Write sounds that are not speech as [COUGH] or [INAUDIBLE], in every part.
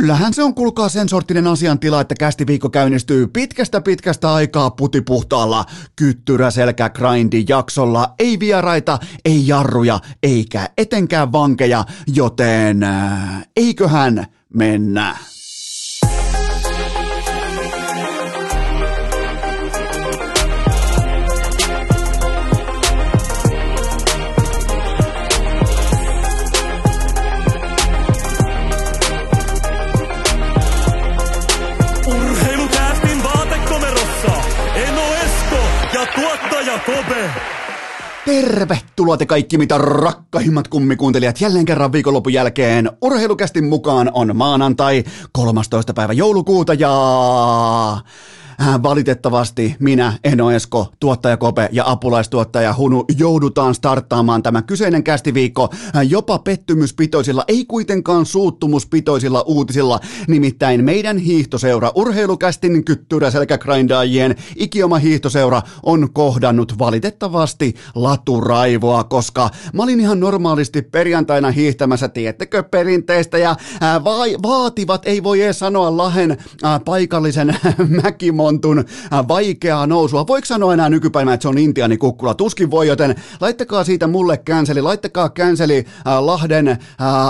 kyllähän se on kuulkaa sen sorttinen asiantila, että kästi viikko käynnistyy pitkästä pitkästä aikaa putipuhtaalla kyttyrä selkä grindi jaksolla. Ei vieraita, ei jarruja, eikä etenkään vankeja, joten äh, eiköhän mennä. Tervetuloa te kaikki mitä rakkahimmat kummikuuntelijat jälleen kerran viikonlopun jälkeen. Urheilukästin mukaan on maanantai 13. päivä joulukuuta ja valitettavasti minä, Eno Esko, tuottaja Kope ja apulaistuottaja Hunu joudutaan starttaamaan tämä kyseinen kästiviikko äh, jopa pettymyspitoisilla, ei kuitenkaan suuttumuspitoisilla uutisilla. Nimittäin meidän hiihtoseura, urheilukästin kyttyrä selkägrindaajien ikioma hiihtoseura on kohdannut valitettavasti laturaivoa, koska mä olin ihan normaalisti perjantaina hiihtämässä, tiettekö perinteistä ja äh, vai, vaativat, ei voi edes sanoa Lahen ää, paikallisen [LAUGHS] mäkimon montun äh, vaikeaa nousua. Voiko sanoa enää nykypäivänä, että se on Intiani kukkula? Tuskin voi, joten laittakaa siitä mulle känseli, laittakaa känseli äh, Lahden äh,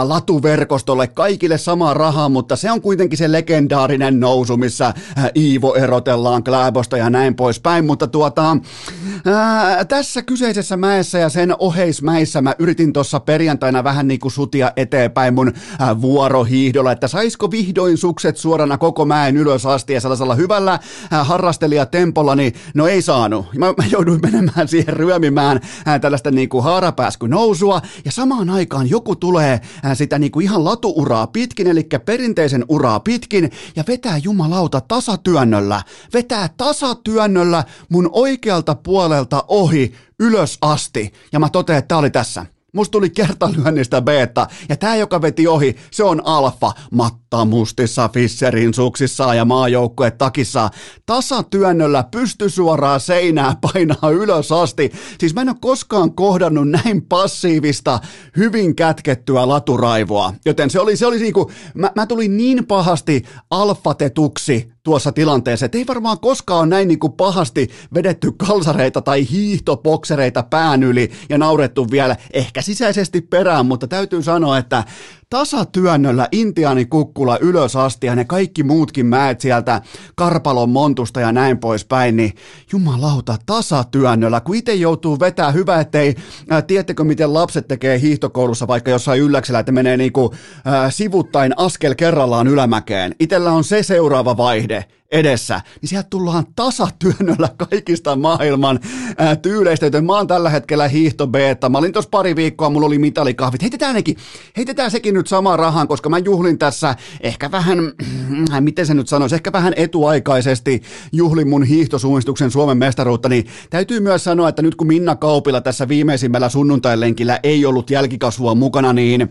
latuverkostolle kaikille samaa rahaa, mutta se on kuitenkin se legendaarinen nousu, missä Iivo erotellaan Kläbosta ja näin poispäin, mutta tuota, äh, tässä kyseisessä mäessä ja sen oheismäissä mä yritin tuossa perjantaina vähän niin kuin sutia eteenpäin mun vuorohiihdolla, että saisiko vihdoin sukset suorana koko mäen ylös asti ja sellaisella hyvällä harrastelijatempolla, niin no ei saanut. Mä, mä jouduin menemään siihen ryömimään ää, äh, tällaista niin kuin haarapääsky nousua, ja samaan aikaan joku tulee äh, sitä niin kuin ihan latuuraa pitkin, eli perinteisen uraa pitkin, ja vetää jumalauta tasatyönnöllä, vetää tasatyönnöllä mun oikealta puolelta ohi ylös asti, ja mä totean, että tää oli tässä. Musta tuli kertalyönnistä beta, ja tää, joka veti ohi, se on alfa. Matta mustissa, Fisserin suksissa ja maajoukkue takissa. Tasatyönnöllä pysty suoraan seinää painaa ylös asti. Siis mä en ole koskaan kohdannut näin passiivista, hyvin kätkettyä laturaivoa. Joten se oli, se oli niinku, mä, mä tulin niin pahasti alfatetuksi tuossa tilanteessa, että ei varmaan koskaan näin niin kuin pahasti vedetty kalsareita tai hiihtopoksereita pään yli ja naurettu vielä ehkä sisäisesti perään, mutta täytyy sanoa, että tasatyönnöllä Intiani kukkula ylös asti ja ne kaikki muutkin mäet sieltä Karpalon montusta ja näin poispäin, niin jumalauta tasatyönnöllä, kun itse joutuu vetää hyvä, ettei, äh, tiedättekö miten lapset tekee hiihtokoulussa vaikka jossain ylläksellä, että menee niinku äh, sivuttain askel kerrallaan ylämäkeen. Itellä on se seuraava vaihde, edessä, niin sieltä tullaan tasatyönnöllä kaikista maailman ää, tyyleistä, joten mä oon tällä hetkellä hiihto beta. Mä olin tuossa pari viikkoa, mulla oli mitalikahvit. Heitetään nekin, heitetään sekin nyt samaan rahaan, koska mä juhlin tässä ehkä vähän, [CLEARS THROAT] äh, miten se nyt sanoisi, ehkä vähän etuaikaisesti juhlin mun hiihtosuunnistuksen Suomen mestaruutta, niin täytyy myös sanoa, että nyt kun Minna Kaupila tässä viimeisimmällä sunnuntailenkillä ei ollut jälkikasvua mukana, niin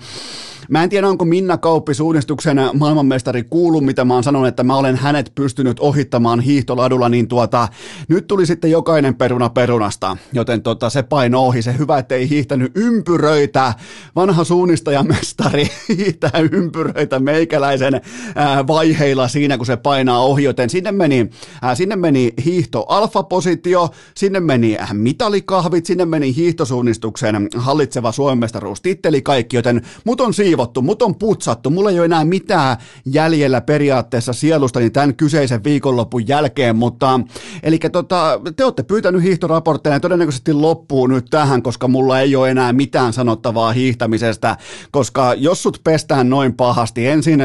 Mä en tiedä, onko Minna Kauppi suunnistuksen maailmanmestari kuullut, mitä mä oon sanonut, että mä olen hänet pystynyt ohittamaan hiihtoladulla, niin tuota, nyt tuli sitten jokainen peruna perunasta, joten tota, se paino ohi. Se hyvä, ettei hiihtänyt ympyröitä. Vanha suunnistajamestari [LAUGHS] hiihtää ympyröitä meikäläisen ää, vaiheilla siinä, kun se painaa ohi, joten sinne meni, ää, sinne meni hiihto alfapositio, sinne meni mitalikahvit, sinne meni hiihtosuunnistuksen hallitseva Suomen mestaruus titteli kaikki, joten mut on siivo siivottu, mut on putsattu, mulla ei ole enää mitään jäljellä periaatteessa sielustani tämän kyseisen viikonlopun jälkeen, mutta eli tota, te olette pyytänyt hiihtoraportteja ja todennäköisesti loppuu nyt tähän, koska mulla ei ole enää mitään sanottavaa hiihtämisestä, koska jos sut pestään noin pahasti, ensin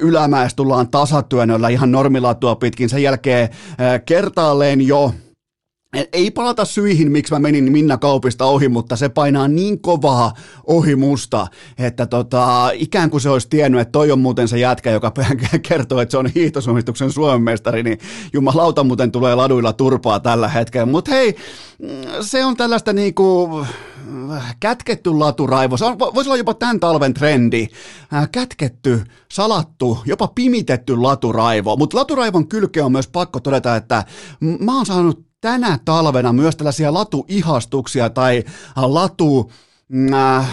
ylämäessä tullaan tasatyönnöllä ihan normilatua pitkin, sen jälkeen kertaalleen jo ei palata syihin, miksi mä menin Minna Kaupista ohi, mutta se painaa niin kovaa ohi musta, että tota, ikään kuin se olisi tiennyt, että toi on muuten se jätkä, joka [LAUGHS] kertoo, että se on hiihtosuunnistuksen Suomen mestari, niin jumalauta muuten tulee laduilla turpaa tällä hetkellä. Mutta hei, se on tällaista niinku kätketty laturaivo, se on, voisi olla jopa tämän talven trendi, kätketty, salattu, jopa pimitetty laturaivo, mutta laturaivon kylke on myös pakko todeta, että mä oon saanut tänä talvena myös tällaisia latuihastuksia tai latu äh,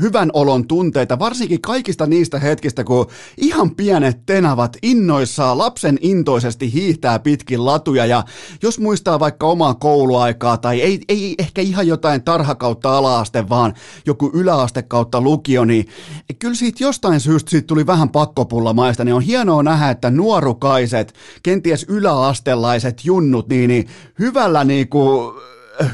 hyvän olon tunteita, varsinkin kaikista niistä hetkistä, kun ihan pienet tenavat innoissaan lapsen intoisesti hiihtää pitkin latuja. Ja jos muistaa vaikka omaa kouluaikaa tai ei, ei ehkä ihan jotain tarha kautta alaaste, vaan joku yläaste kautta lukio, niin kyllä siitä jostain syystä siitä tuli vähän pakkopulla maista, niin on hienoa nähdä, että nuorukaiset, kenties yläastelaiset junnut, niin, niin hyvällä niinku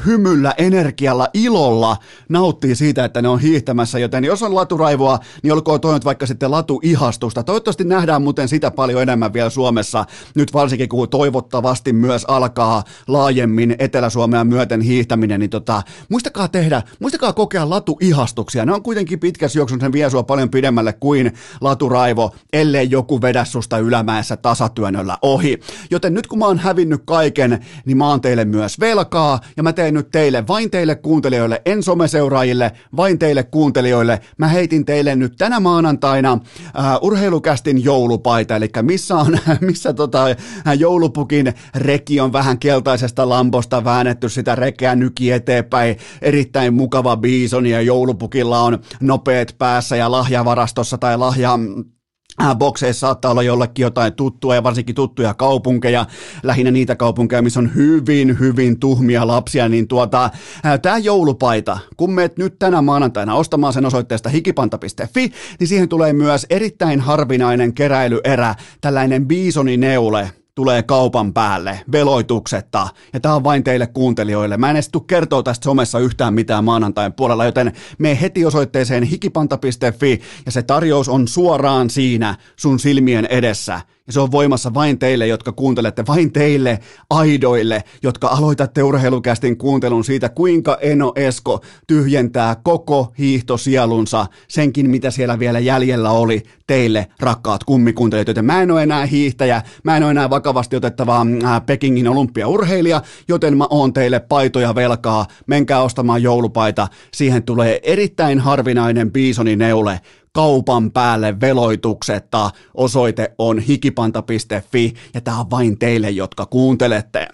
hymyllä, energialla, ilolla nauttii siitä, että ne on hiihtämässä, joten jos on laturaivoa, niin olkoon toi nyt vaikka sitten latuihastusta. Toivottavasti nähdään muuten sitä paljon enemmän vielä Suomessa, nyt varsinkin kun toivottavasti myös alkaa laajemmin Etelä-Suomea myöten hiihtäminen, niin tota, muistakaa tehdä, muistakaa kokea latuihastuksia. Ne on kuitenkin pitkässä juoksun, sen vie sua paljon pidemmälle kuin laturaivo, ellei joku vedä susta ylämäessä tasatyönöllä ohi. Joten nyt kun mä oon hävinnyt kaiken, niin mä oon teille myös velkaa, ja mä teen nyt teille, vain teille kuuntelijoille, en someseuraajille, vain teille kuuntelijoille. Mä heitin teille nyt tänä maanantaina uh, urheilukästin joulupaita, eli missä on, [LAUGHS] missä tota, joulupukin reki on vähän keltaisesta lamposta väännetty sitä rekeä nyki eteenpäin, erittäin mukava biisoni ja joulupukilla on nopeet päässä ja lahjavarastossa tai lahja Äh, bokseissa saattaa olla jollekin jotain tuttua ja varsinkin tuttuja kaupunkeja, lähinnä niitä kaupunkeja, missä on hyvin, hyvin tuhmia lapsia, niin tuota, äh, tämä joulupaita, kun meet nyt tänä maanantaina ostamaan sen osoitteesta hikipanta.fi, niin siihen tulee myös erittäin harvinainen keräilyerä, tällainen biisonineule, tulee kaupan päälle veloituksetta. Ja tämä on vain teille kuuntelijoille. Mä en edes tule kertoa tästä somessa yhtään mitään maanantain puolella, joten me heti osoitteeseen hikipanta.fi ja se tarjous on suoraan siinä sun silmien edessä. Ja se on voimassa vain teille, jotka kuuntelette, vain teille aidoille, jotka aloitatte urheilukästin kuuntelun siitä, kuinka Eno Esko tyhjentää koko hiihtosielunsa, senkin mitä siellä vielä jäljellä oli, teille rakkaat kummikuuntelijat, joten mä en ole enää hiihtäjä, mä en ole enää vakavasti otettava äh, Pekingin olympiaurheilija, joten mä oon teille paitoja velkaa, menkää ostamaan joulupaita, siihen tulee erittäin harvinainen biisonineule, kaupan päälle veloituksetta. Osoite on hikipanta.fi ja tämä on vain teille, jotka kuuntelette.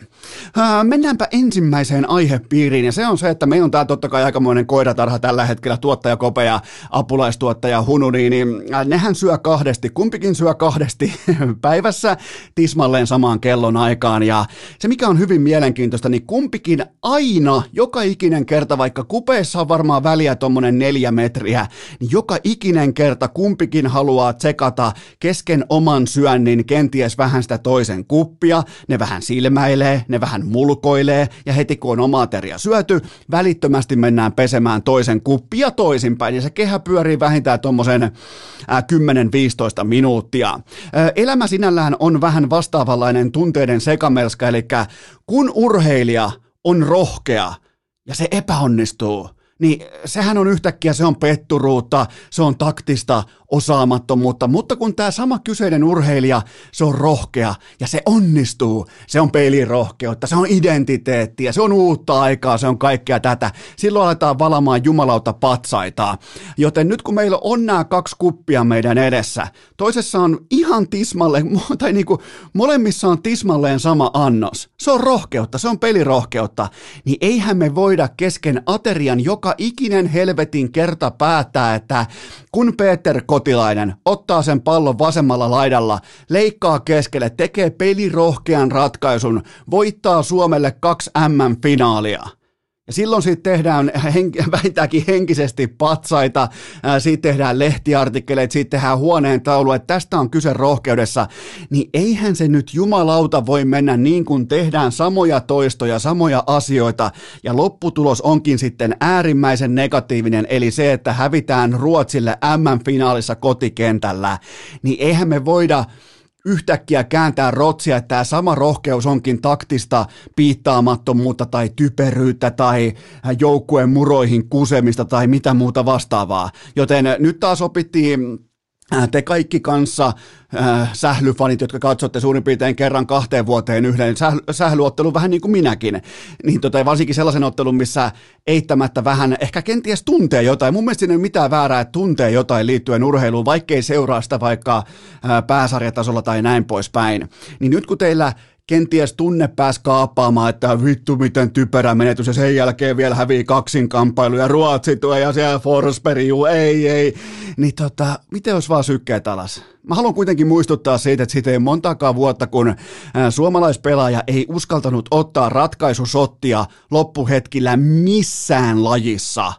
Ää, mennäänpä ensimmäiseen aihepiiriin ja se on se, että me on tää totta kai aikamoinen koiratarha tällä hetkellä, tuottaja Kope ja apulaistuottaja Hunuri, niin nehän syö kahdesti, kumpikin syö kahdesti [LAUGHS] päivässä tismalleen samaan kellon aikaan ja se mikä on hyvin mielenkiintoista, niin kumpikin aina, joka ikinen kerta, vaikka kupeessa on varmaan väliä tuommoinen neljä metriä, niin joka ikinen toinen kerta kumpikin haluaa tsekata kesken oman syönnin kenties vähän sitä toisen kuppia, ne vähän silmäilee, ne vähän mulkoilee ja heti kun on oma ateria syöty, välittömästi mennään pesemään toisen kuppia toisinpäin ja se kehä pyörii vähintään tuommoisen 10-15 minuuttia. Elämä sinällään on vähän vastaavanlainen tunteiden sekamelska, eli kun urheilija on rohkea ja se epäonnistuu, niin sehän on yhtäkkiä, se on petturuutta, se on taktista osaamattomuutta, mutta kun tämä sama kyseinen urheilija, se on rohkea ja se onnistuu, se on pelirohkeutta, se on identiteettiä, se on uutta aikaa, se on kaikkea tätä. Silloin aletaan valamaan jumalauta patsaita. Joten nyt kun meillä on nämä kaksi kuppia meidän edessä, toisessa on ihan tismalle, [LAUGHS] tai niinku molemmissa on tismalleen sama annos. Se on rohkeutta, se on pelirohkeutta. Niin eihän me voida kesken aterian joka ikinen helvetin kerta päättää, että kun Peter Kotilainen ottaa sen pallon vasemmalla laidalla, leikkaa keskelle, tekee pelirohkean ratkaisun, voittaa Suomelle kaksi M-finaalia – ja silloin siitä tehdään hen- [LAUGHS] vähintäänkin henkisesti patsaita, siitä tehdään lehtiartikkeleita, siitä tehdään huoneen taulu, että tästä on kyse rohkeudessa, niin eihän se nyt jumalauta voi mennä niin kuin tehdään samoja toistoja, samoja asioita, ja lopputulos onkin sitten äärimmäisen negatiivinen, eli se, että hävitään Ruotsille M-finaalissa kotikentällä, niin eihän me voida yhtäkkiä kääntää rotsia, että tämä sama rohkeus onkin taktista piittaamattomuutta tai typeryyttä tai joukkueen muroihin kusemista tai mitä muuta vastaavaa. Joten nyt taas opittiin te kaikki kanssa äh, sählyfanit, jotka katsotte suurin piirtein kerran kahteen vuoteen yhden sähly, sählyottelun vähän niin kuin minäkin, niin tota, varsinkin sellaisen ottelun, missä eittämättä vähän ehkä kenties tuntee jotain. Mun mielestä ei ole mitään väärää, että tuntee jotain liittyen urheiluun, vaikkei seuraa sitä vaikka äh, pääsarjatasolla tai näin poispäin. Niin nyt kun teillä kenties tunne pääsi kaappaamaan, että vittu miten typerä menetys ja sen jälkeen vielä hävii kaksinkamppailu ja Ruotsi tuo ja siellä Forsberg, juu, ei, ei. Niin tota, miten jos vaan sykkeet alas? Mä haluan kuitenkin muistuttaa siitä, että siitä ei montakaan vuotta, kun suomalaispelaaja ei uskaltanut ottaa ratkaisusottia loppuhetkillä missään lajissa.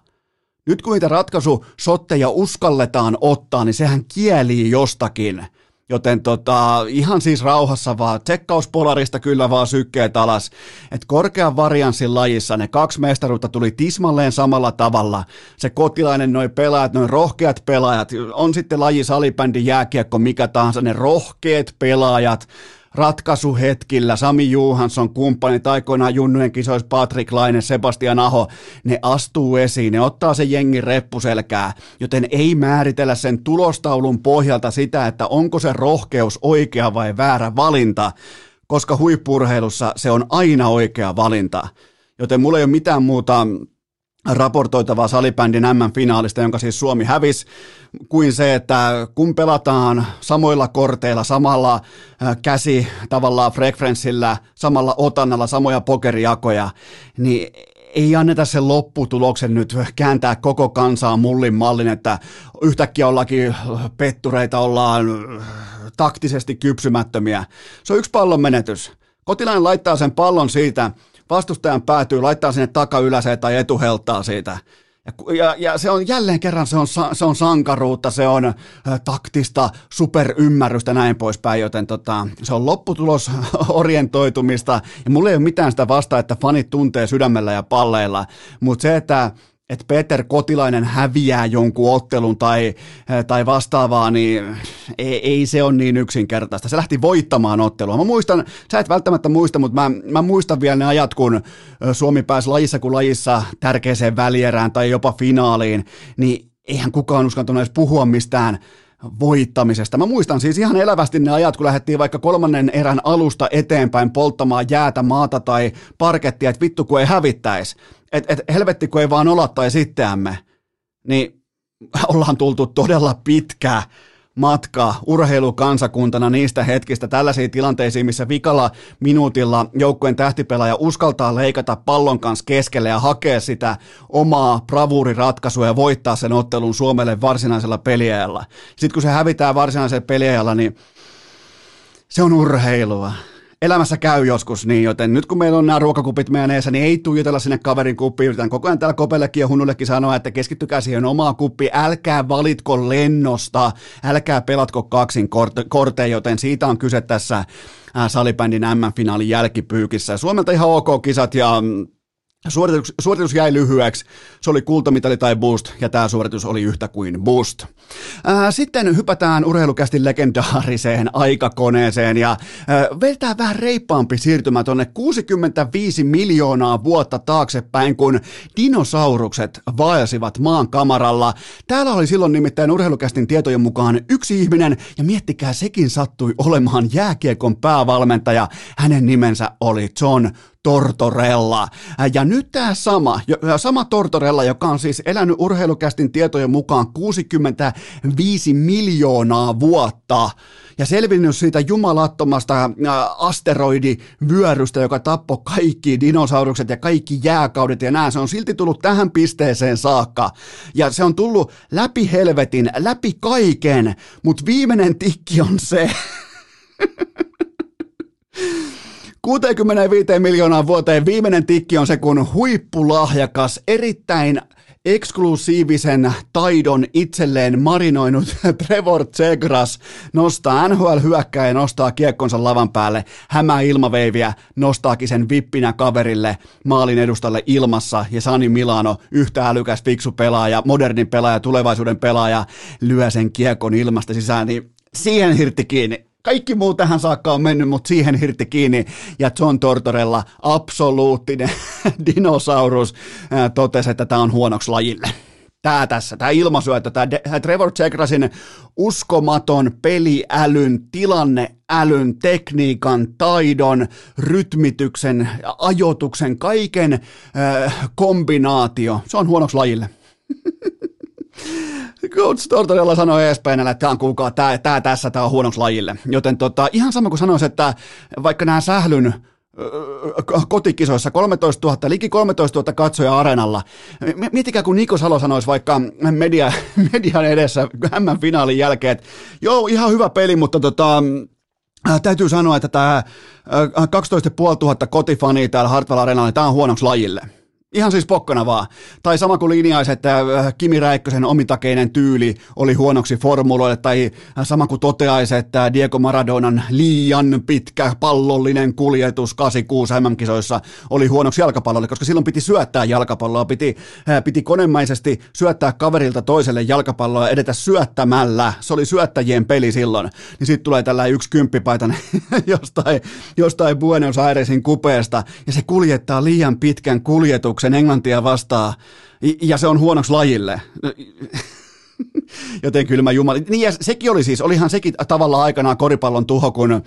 Nyt kun niitä ratkaisusotteja uskalletaan ottaa, niin sehän kielii jostakin – Joten tota, ihan siis rauhassa vaan, tsekkauspolarista kyllä vaan sykkeet alas. Että korkean varianssin lajissa ne kaksi mestaruutta tuli tismalleen samalla tavalla. Se kotilainen, noin pelaajat, noin rohkeat pelaajat, on sitten laji, salibändi, jääkiekko, mikä tahansa, ne rohkeat pelaajat, ratkaisuhetkillä, Sami Juhansson, kumppanit, aikoinaan junnujen kisoissa Patrick Laine, Sebastian Aho, ne astuu esiin, ne ottaa se jengi reppuselkää, joten ei määritellä sen tulostaulun pohjalta sitä, että onko se rohkeus oikea vai väärä valinta, koska huippurheilussa se on aina oikea valinta. Joten mulla ei ole mitään muuta raportoitavaa salibändin M-finaalista, jonka siis Suomi hävisi, kuin se, että kun pelataan samoilla korteilla, samalla käsi tavallaan frekvenssillä, samalla otannalla, samoja pokerijakoja, niin ei anneta sen lopputuloksen nyt kääntää koko kansaa mullin mallin, että yhtäkkiä ollakin pettureita, ollaan taktisesti kypsymättömiä. Se on yksi pallon menetys. Kotilainen laittaa sen pallon siitä, vastustajan päätyy, laittaa sinne takayläseen tai etuheltaa siitä. Ja, ja, ja se on jälleen kerran, se on, se on sankaruutta, se on ä, taktista superymmärrystä näin poispäin, joten tota, se on lopputulos [LAUGHS] orientoitumista. Ja mulla ei ole mitään sitä vasta, että fanit tuntee sydämellä ja palleilla, mutta se, että että Peter Kotilainen häviää jonkun ottelun tai, eh, tai vastaavaa, niin ei, ei se ole niin yksinkertaista. Se lähti voittamaan ottelua. Mä muistan, sä et välttämättä muista, mutta mä, mä muistan vielä ne ajat, kun eh, Suomi pääsi lajissa kuin lajissa tärkeäseen välierään tai jopa finaaliin, niin eihän kukaan uskaltanut edes puhua mistään voittamisesta. Mä muistan siis ihan elävästi ne ajat, kun lähdettiin vaikka kolmannen erän alusta eteenpäin polttamaan jäätä, maata tai parkettia, että vittu kun ei hävittäisi että et, helvetti kun ei vaan tai sitteämme, niin [LAUGHS] ollaan tultu todella pitkä matka urheilukansakuntana niistä hetkistä tällaisiin tilanteisiin, missä vikalla minuutilla joukkueen tähtipelaaja uskaltaa leikata pallon kanssa keskelle ja hakea sitä omaa bravuuriratkaisua ja voittaa sen ottelun Suomelle varsinaisella peliajalla. Sitten kun se hävitään varsinaisella peliajalla, niin se on urheilua elämässä käy joskus niin, joten nyt kun meillä on nämä ruokakupit meidän eessä, niin ei tuijotella sinne kaverin kuppiin. Yritän koko ajan täällä Kopellekin ja Hunnullekin sanoa, että keskittykää siihen omaan kuppiin. Älkää valitko lennosta, älkää pelatko kaksin korteja, joten siitä on kyse tässä salibändin M-finaalin jälkipyykissä. Suomelta ihan ok kisat ja mm, Suoritus, suoritus jäi lyhyeksi, se oli kultamitali tai boost, ja tämä suoritus oli yhtä kuin boost. Ää, sitten hypätään urheilukästi legendaariseen aikakoneeseen, ja ää, vetää vähän reippaampi siirtymä tuonne 65 miljoonaa vuotta taaksepäin, kun dinosaurukset vaelsivat maan kamaralla. Täällä oli silloin nimittäin urheilukästin tietojen mukaan yksi ihminen, ja miettikää, sekin sattui olemaan jääkiekon päävalmentaja. Hänen nimensä oli John Tortorella. Ja nyt tämä sama, sama Tortorella, joka on siis elänyt urheilukästin tietojen mukaan 65 miljoonaa vuotta ja selvinnyt siitä jumalattomasta asteroidivyörystä, joka tappoi kaikki dinosaurukset ja kaikki jääkaudet ja nää. Se on silti tullut tähän pisteeseen saakka. Ja se on tullut läpi helvetin, läpi kaiken, mutta viimeinen tikki on se, [LAUGHS] 65 miljoonaa vuoteen. Viimeinen tikki on se, kun huippulahjakas, erittäin eksklusiivisen taidon itselleen marinoinut [LAUGHS] Trevor Zegras nostaa NHL-hyökkäjä nostaa kiekkonsa lavan päälle, hämää ilmaveiviä, nostaakin sen vippinä kaverille maalin edustalle ilmassa. Ja Sani Milano, yhtä älykäs fiksu pelaaja, modernin pelaaja, tulevaisuuden pelaaja, lyö sen kiekon ilmasta sisään, niin siihen hirtti kiinni kaikki muu tähän saakka on mennyt, mutta siihen hirtti kiinni. Ja John Tortorella, absoluuttinen [LAUGHS] dinosaurus, totesi, että tämä on huonoksi lajille. Tämä tässä, tämä ilmaisu, että tämä Trevor Chegrasin uskomaton peliälyn, tilanneälyn, tekniikan, taidon, rytmityksen, ajotuksen, kaiken äh, kombinaatio, se on huonoksi lajille. [LAUGHS] Coach Tortorella sanoi ESPNllä, että tämä on kuulkaa, tämä, tämä tässä, tämä on huonoksi lajille. Joten tota, ihan sama kuin sanoisi, että vaikka nämä sählyn kotikisoissa 13 000, liki 13 000 katsoja areenalla. Miettikää, kun Niko Salo sanoisi vaikka media, [LAUGHS] median edessä M-finaalin jälkeen, että joo, ihan hyvä peli, mutta tota, täytyy sanoa, että tämä 12 500 kotifania täällä Hartwell Arenalla, niin tämä on huonoksi lajille. Ihan siis pokkana vaan. Tai sama kuin linjaisi, että äh, Kimi Räikkösen omitakeinen tyyli oli huonoksi formuloille, tai äh, sama kuin toteaisi, että Diego Maradonan liian pitkä pallollinen kuljetus 86 MM-kisoissa oli huonoksi jalkapallolle, koska silloin piti syöttää jalkapalloa, piti, äh, piti konemaisesti syöttää kaverilta toiselle jalkapalloa ja edetä syöttämällä. Se oli syöttäjien peli silloin. Niin sitten tulee tällä yksi kymppipaita [LAUGHS] jostain, jostain Buenos Airesin kupeesta, ja se kuljettaa liian pitkän kuljetuksen kierroksen Englantia vastaan, ja se on huonoksi lajille. [LAUGHS] Joten kylmä jumala. Niin ja sekin oli siis, olihan sekin tavallaan aikanaan koripallon tuho, kun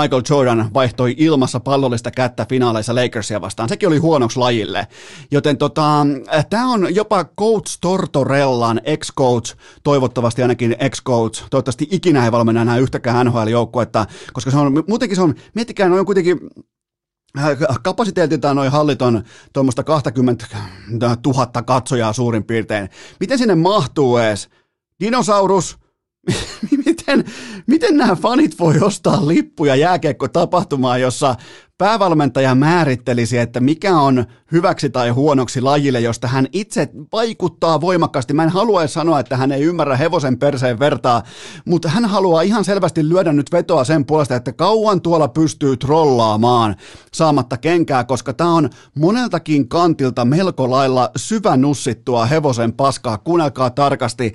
Michael Jordan vaihtoi ilmassa pallollista kättä finaaleissa Lakersia vastaan. Sekin oli huonoksi lajille. Joten tota, tämä on jopa Coach Tortorellan ex-coach, toivottavasti ainakin ex-coach, toivottavasti ikinä ei valmenna enää yhtäkään NHL-joukkuetta, koska se on, muutenkin se on, miettikää, ne on kuitenkin kapasiteetiltaan noin halliton tuommoista 20 000 katsojaa suurin piirtein. Miten sinne mahtuu edes? Dinosaurus, [LAUGHS] miten, miten nämä fanit voi ostaa lippuja jääkiekko tapahtumaan, jossa päävalmentaja määrittelisi, että mikä on hyväksi tai huonoksi lajille, josta hän itse vaikuttaa voimakkaasti. Mä en halua sanoa, että hän ei ymmärrä hevosen perseen vertaa, mutta hän haluaa ihan selvästi lyödä nyt vetoa sen puolesta, että kauan tuolla pystyy trollaamaan saamatta kenkää, koska tämä on moneltakin kantilta melko lailla syvänussittua hevosen paskaa. Kuunnelkaa tarkasti.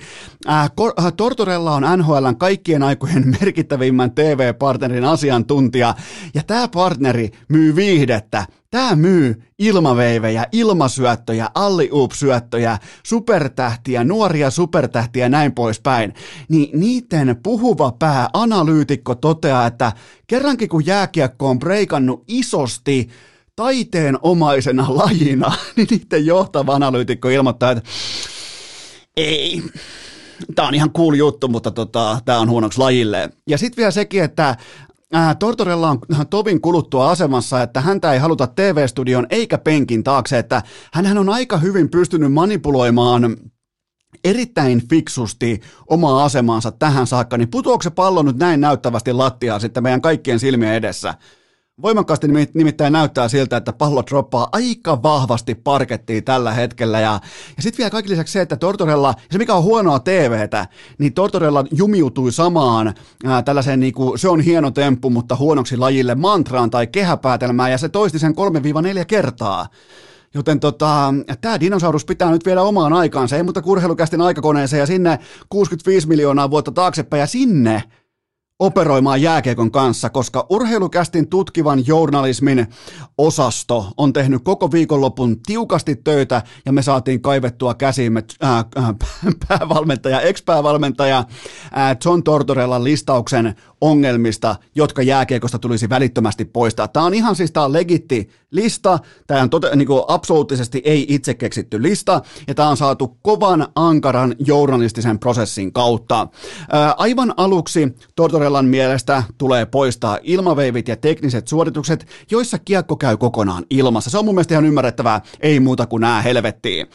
Äh, äh Tortorella on NHLn kaikkien aikojen merkittävimmän TV-partnerin asiantuntija, ja tämä partneri myy viihdettä. Tämä myy ilmaveivejä, ilmasyöttöjä, alliup-syöttöjä, supertähtiä, nuoria supertähtiä ja näin poispäin. Niin niiden puhuva pää analyytikko toteaa, että kerrankin kun jääkiekko on breikannut isosti taiteenomaisena lajina, [LAUGHS] niin niiden johtava analyytikko ilmoittaa, että ei, tämä on ihan cool juttu, mutta tota, tämä on huonoksi lajille. Ja sitten vielä sekin, että Äh, Tortorella on [LAUGHS] tovin kuluttua asemassa, että häntä ei haluta TV-studion eikä penkin taakse, että hän on aika hyvin pystynyt manipuloimaan erittäin fiksusti omaa asemaansa tähän saakka, niin putoako se pallo nyt näin näyttävästi lattiaan sitten meidän kaikkien silmien edessä? Voimakkaasti nimittäin näyttää siltä, että pallo droppaa aika vahvasti parkettiin tällä hetkellä. Ja, ja sitten vielä kaikki lisäksi se, että Tortorella, ja se mikä on huonoa TVtä, niin Tortorella jumiutui samaan ää, tällaiseen, niin kuin, se on hieno temppu, mutta huonoksi lajille mantraan tai kehäpäätelmään, ja se toisti sen 3-4 kertaa. Joten tota, tämä dinosaurus pitää nyt viedä omaan aikaansa, ei mutta kurheilukästin aikakoneeseen ja sinne 65 miljoonaa vuotta taaksepäin ja sinne operoimaan jääkiekon kanssa, koska urheilukästin tutkivan journalismin osasto on tehnyt koko viikonlopun tiukasti töitä ja me saatiin kaivettua käsiimme äh, äh, [LAUGHS] päävalmentaja, ex-päävalmentaja äh, John Tortorellan listauksen ongelmista, jotka jääkiekosta tulisi välittömästi poistaa. Tämä on ihan siis tämä on legitti lista, tämä on tote, niin kuin absoluuttisesti ei itse keksitty lista, ja tämä on saatu kovan, ankaran journalistisen prosessin kautta. Ää, aivan aluksi Tortorellan mielestä tulee poistaa ilmaveivit ja tekniset suoritukset, joissa kiekko käy kokonaan ilmassa. Se on mun mielestä ihan ymmärrettävää, ei muuta kuin nää helvettiin.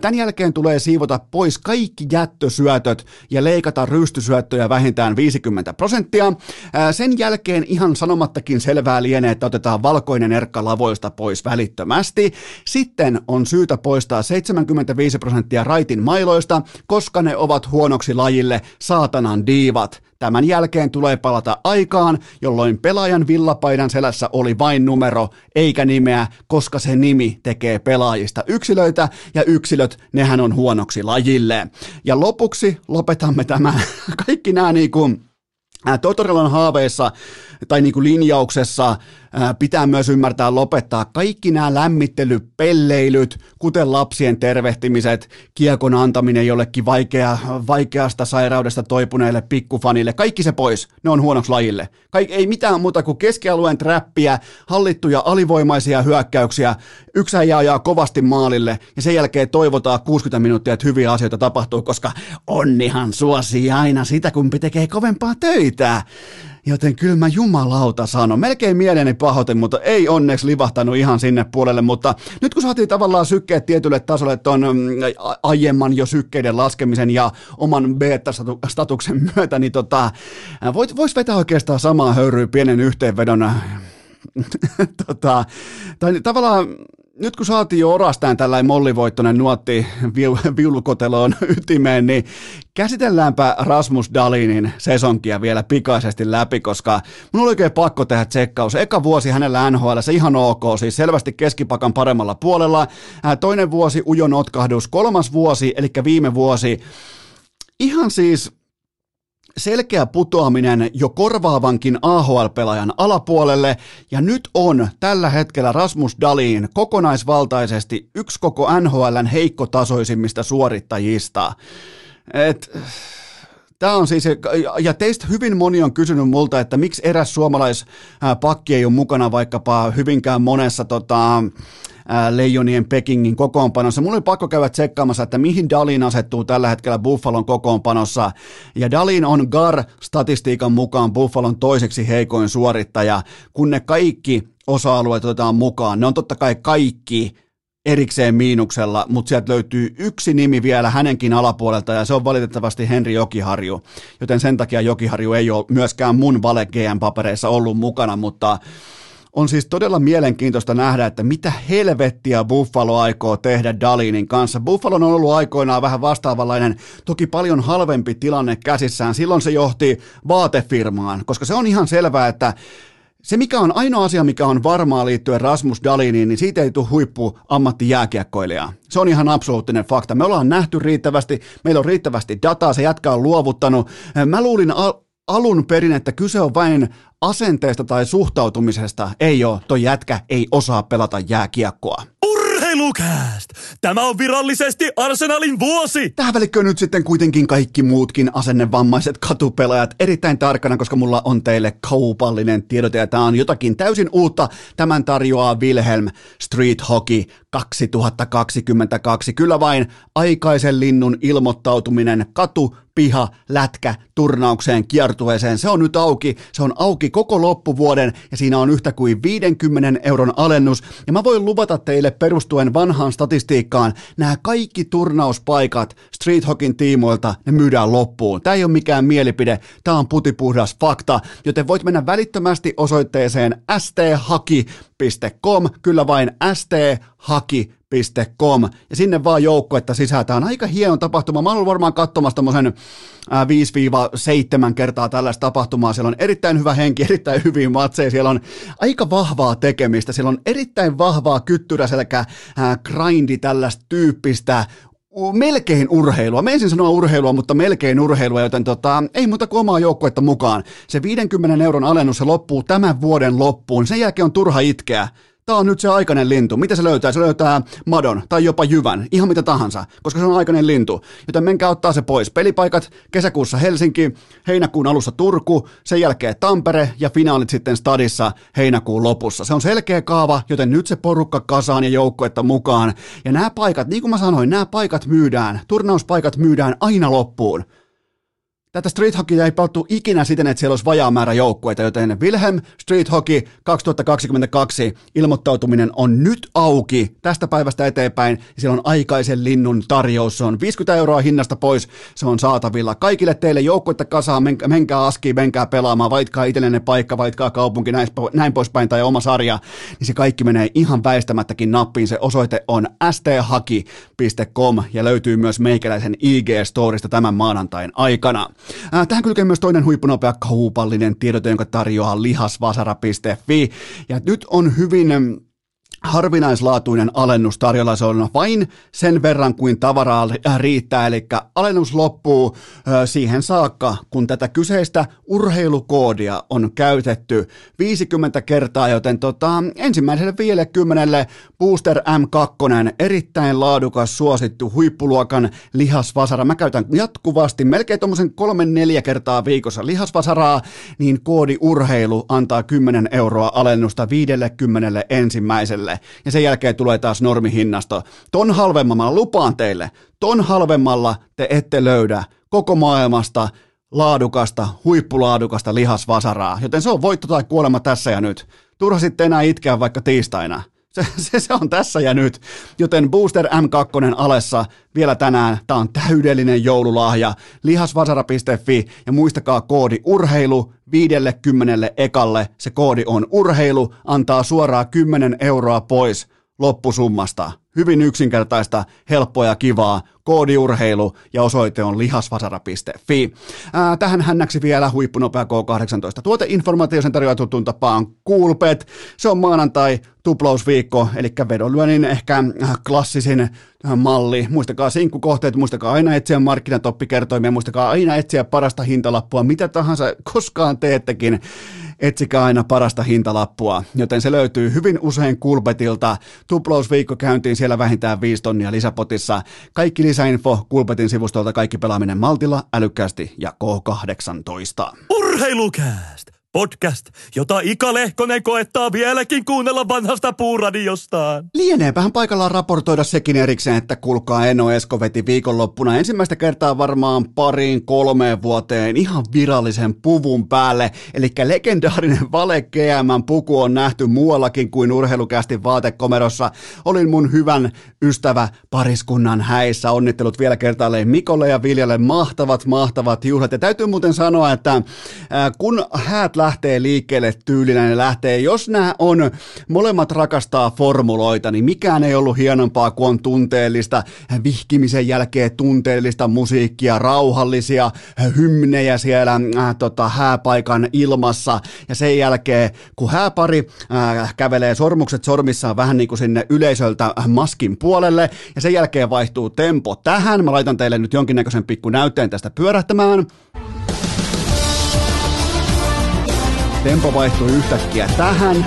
Tämän jälkeen tulee siivota pois kaikki jättösyötöt ja leikata rystysyöttöjä vähintään 50 prosenttia, sen jälkeen ihan sanomattakin selvää lienee, että otetaan valkoinen erkka lavoista pois välittömästi. Sitten on syytä poistaa 75 prosenttia raitin mailoista, koska ne ovat huonoksi lajille saatanan diivat. Tämän jälkeen tulee palata aikaan, jolloin pelaajan villapaidan selässä oli vain numero eikä nimeä, koska se nimi tekee pelaajista yksilöitä ja yksilöt, nehän on huonoksi lajille. Ja lopuksi lopetamme tämä [LAUGHS] kaikki nämä niin kuin Totorelon haaveissa tai niin kuin linjauksessa pitää myös ymmärtää lopettaa kaikki nämä lämmittelypelleilyt, kuten lapsien tervehtimiset, kiekon antaminen jollekin vaikea, vaikeasta sairaudesta toipuneelle pikkufanille, kaikki se pois, ne on huonoksi lajille. Kaik, ei mitään muuta kuin keskialueen trappia, hallittuja alivoimaisia hyökkäyksiä, yksi ajaa kovasti maalille ja sen jälkeen toivotaan 60 minuuttia, että hyviä asioita tapahtuu, koska onnihan suosii aina sitä, kun tekee kovempaa töitä. Joten kyllä mä jumalauta sanon. Melkein mieleni pahoitin, mutta ei onneksi livahtanut ihan sinne puolelle. Mutta nyt kun saatiin tavallaan sykkeet tietylle tasolle ton mm, aiemman jo sykkeiden laskemisen ja oman beta-statuksen myötä, niin tota, voisi vetää oikeastaan samaa höyryä pienen yhteenvedon [LAUGHS] tota, tai tavallaan nyt kun saatiin jo orastaan tällainen mollivoittoinen nuotti viulukoteloon [LAUGHS] ytimeen, niin käsitelläänpä Rasmus Dalinin sesonkia vielä pikaisesti läpi, koska mun oli oikein pakko tehdä tsekkaus. Eka vuosi hänellä NHL, se ihan ok, siis selvästi keskipakan paremmalla puolella. Toinen vuosi ujo notkahdus, kolmas vuosi, eli viime vuosi, ihan siis selkeä putoaminen jo korvaavankin AHL-pelaajan alapuolelle, ja nyt on tällä hetkellä Rasmus Dalin kokonaisvaltaisesti yksi koko NHLn heikkotasoisimmista suorittajista. Et, Tämä on siis, ja teistä hyvin moni on kysynyt multa, että miksi eräs suomalaispakki ei ole mukana vaikkapa hyvinkään monessa tota, Leijonien Pekingin kokoonpanossa. Mulla oli pakko käydä tsekkaamassa, että mihin Dalin asettuu tällä hetkellä Buffalon kokoonpanossa. Ja Dalin on GAR-statistiikan mukaan Buffalon toiseksi heikoin suorittaja, kun ne kaikki osa-alueet otetaan mukaan. Ne on totta kai kaikki erikseen miinuksella, mutta sieltä löytyy yksi nimi vielä hänenkin alapuolelta ja se on valitettavasti Henri Jokiharju, joten sen takia Jokiharju ei ole myöskään mun vale GM-papereissa ollut mukana, mutta on siis todella mielenkiintoista nähdä, että mitä helvettiä Buffalo aikoo tehdä Dalinin kanssa. Buffalo on ollut aikoinaan vähän vastaavanlainen, toki paljon halvempi tilanne käsissään. Silloin se johti vaatefirmaan, koska se on ihan selvää, että se, mikä on ainoa asia, mikä on varmaa liittyen Rasmus Daliniin, niin siitä ei tule huippu ammattijääkiekkoilija. Se on ihan absoluuttinen fakta. Me ollaan nähty riittävästi, meillä on riittävästi dataa, se jätkä on luovuttanut. Mä luulin al- alun perin, että kyse on vain asenteesta tai suhtautumisesta. Ei ole, toi jätkä ei osaa pelata jääkiekkoa. Urheilukääst! Tämä on virallisesti Arsenalin vuosi! Tähän välikköön nyt sitten kuitenkin kaikki muutkin asennevammaiset katupelaajat erittäin tarkkana, koska mulla on teille kaupallinen tiedote ja tämä on jotakin täysin uutta. Tämän tarjoaa Wilhelm Street Hockey 2022. Kyllä vain aikaisen linnun ilmoittautuminen katu piha, lätkä, turnaukseen, kiertueeseen. Se on nyt auki. Se on auki koko loppuvuoden ja siinä on yhtä kuin 50 euron alennus. Ja mä voin luvata teille perustuen vanhaan statistiikkaan, nämä kaikki turnauspaikat Street Hockin tiimoilta, ne myydään loppuun. Tämä ei ole mikään mielipide, tämä on putipuhdas fakta, joten voit mennä välittömästi osoitteeseen sthaki.com, kyllä vain sthaki Com, ja sinne vaan joukkuetta sisään. Tämä on aika hieno tapahtuma. Mä olen varmaan katsomassa tommosen 5-7 kertaa tällaista tapahtumaa. Siellä on erittäin hyvä henki, [LAUGHS] erittäin hyviä matseja. Siellä on aika vahvaa tekemistä. Siellä on erittäin vahvaa kyttyräselkä, grindi tällaista tyyppistä melkein urheilua. Mä ensin sanoa urheilua, mutta melkein urheilua, joten tota, ei muuta kuin omaa joukkuetta mukaan. Se 50 euron alennus se loppuu tämän vuoden loppuun. Sen jälkeen on turha itkeä tämä on nyt se aikainen lintu. Mitä se löytää? Se löytää madon tai jopa jyvän, ihan mitä tahansa, koska se on aikainen lintu. Joten menkää ottaa se pois. Pelipaikat kesäkuussa Helsinki, heinäkuun alussa Turku, sen jälkeen Tampere ja finaalit sitten stadissa heinäkuun lopussa. Se on selkeä kaava, joten nyt se porukka kasaan ja joukkoetta mukaan. Ja nämä paikat, niin kuin mä sanoin, nämä paikat myydään, turnauspaikat myydään aina loppuun. Tätä Street Hockeya ei pelattu ikinä siten, että siellä olisi vajaa määrä joukkueita, joten Wilhelm Street Hockey 2022 ilmoittautuminen on nyt auki tästä päivästä eteenpäin. Ja siellä on aikaisen linnun tarjous, se on 50 euroa hinnasta pois, se on saatavilla. Kaikille teille joukkuetta kasaan, menkää askiin, menkää pelaamaan, vaitkaa itsellenne paikka, vaitkaa kaupunki, näin, näin poispäin tai oma sarja, niin se kaikki menee ihan väistämättäkin nappiin. Se osoite on sthaki.com ja löytyy myös meikäläisen IG-storista tämän maanantain aikana. Äh, tähän kylkee myös toinen huippunopea kaupallinen tiedote, jonka tarjoaa lihasvasara.fi. Ja nyt on hyvin harvinaislaatuinen alennus tarjolla. Se on vain sen verran kuin tavaraa riittää, eli alennus loppuu siihen saakka, kun tätä kyseistä urheilukoodia on käytetty 50 kertaa, joten tota, ensimmäiselle 50 Booster M2, erittäin laadukas, suosittu huippuluokan lihasvasara. Mä käytän jatkuvasti, melkein tuommoisen kolmen neljä kertaa viikossa lihasvasaraa, niin koodi urheilu antaa 10 euroa alennusta 50 ensimmäiselle alle. Ja sen jälkeen tulee taas normihinnasto. Ton halvemmalla, lupaan teille, ton halvemmalla te ette löydä koko maailmasta laadukasta, huippulaadukasta lihasvasaraa. Joten se on voitto tai kuolema tässä ja nyt. Turha sitten enää itkeä vaikka tiistaina. Se, se, se on tässä ja nyt. Joten Booster M2 alessa vielä tänään. Tämä on täydellinen joululahja. Lihasvasara.fi ja muistakaa koodi urheilu 50 ekalle. Se koodi on urheilu, antaa suoraan 10 euroa pois loppusummasta. Hyvin yksinkertaista, helppoa ja kivaa. Koodiurheilu ja osoite on lihasvasara.fi. Ää, tähän hännäksi vielä huippunopea K18. Tuoteinformaatiosen tarjoaa tuttuun tapaan Coolpet. Se on maanantai, tuplausviikko, eli vedonlyönnin ehkä klassisin malli. Muistakaa sinkkukohteet, muistakaa aina etsiä markkinatoppikertoimia, muistakaa aina etsiä parasta hintalappua, mitä tahansa koskaan teettekin etsikää aina parasta hintalappua, joten se löytyy hyvin usein Kulpetilta. Tuplausviikko käyntiin siellä vähintään 5 tonnia lisäpotissa. Kaikki lisäinfo Kulpetin sivustolta, kaikki pelaaminen maltilla, älykkäästi ja K18. Urheilukääst! Podcast, jota Ika Lehkonen koettaa vieläkin kuunnella vanhasta puuradiostaan. Lieneepähän paikallaan raportoida sekin erikseen, että kuulkaa Eno Esko veti viikonloppuna ensimmäistä kertaa varmaan pariin kolmeen vuoteen ihan virallisen puvun päälle. Eli legendaarinen Vale GM puku on nähty muuallakin kuin urheilukästi vaatekomerossa. Olin mun hyvän ystävä pariskunnan häissä. Onnittelut vielä kertaalleen Mikolle ja Viljalle. Mahtavat, mahtavat juhlat. Ja täytyy muuten sanoa, että kun häät lähtee liikkeelle tyylinä, ne lähtee, jos nämä on, molemmat rakastaa formuloita, niin mikään ei ollut hienompaa kuin on tunteellista, vihkimisen jälkeen tunteellista musiikkia, rauhallisia hymnejä siellä äh, tota, hääpaikan ilmassa, ja sen jälkeen, kun hääpari äh, kävelee sormukset sormissaan vähän niin kuin sinne yleisöltä maskin puolelle, ja sen jälkeen vaihtuu tempo tähän, mä laitan teille nyt jonkinnäköisen pikku näytteen tästä pyörähtämään, Tempo vaihtui yhtäkkiä tähän.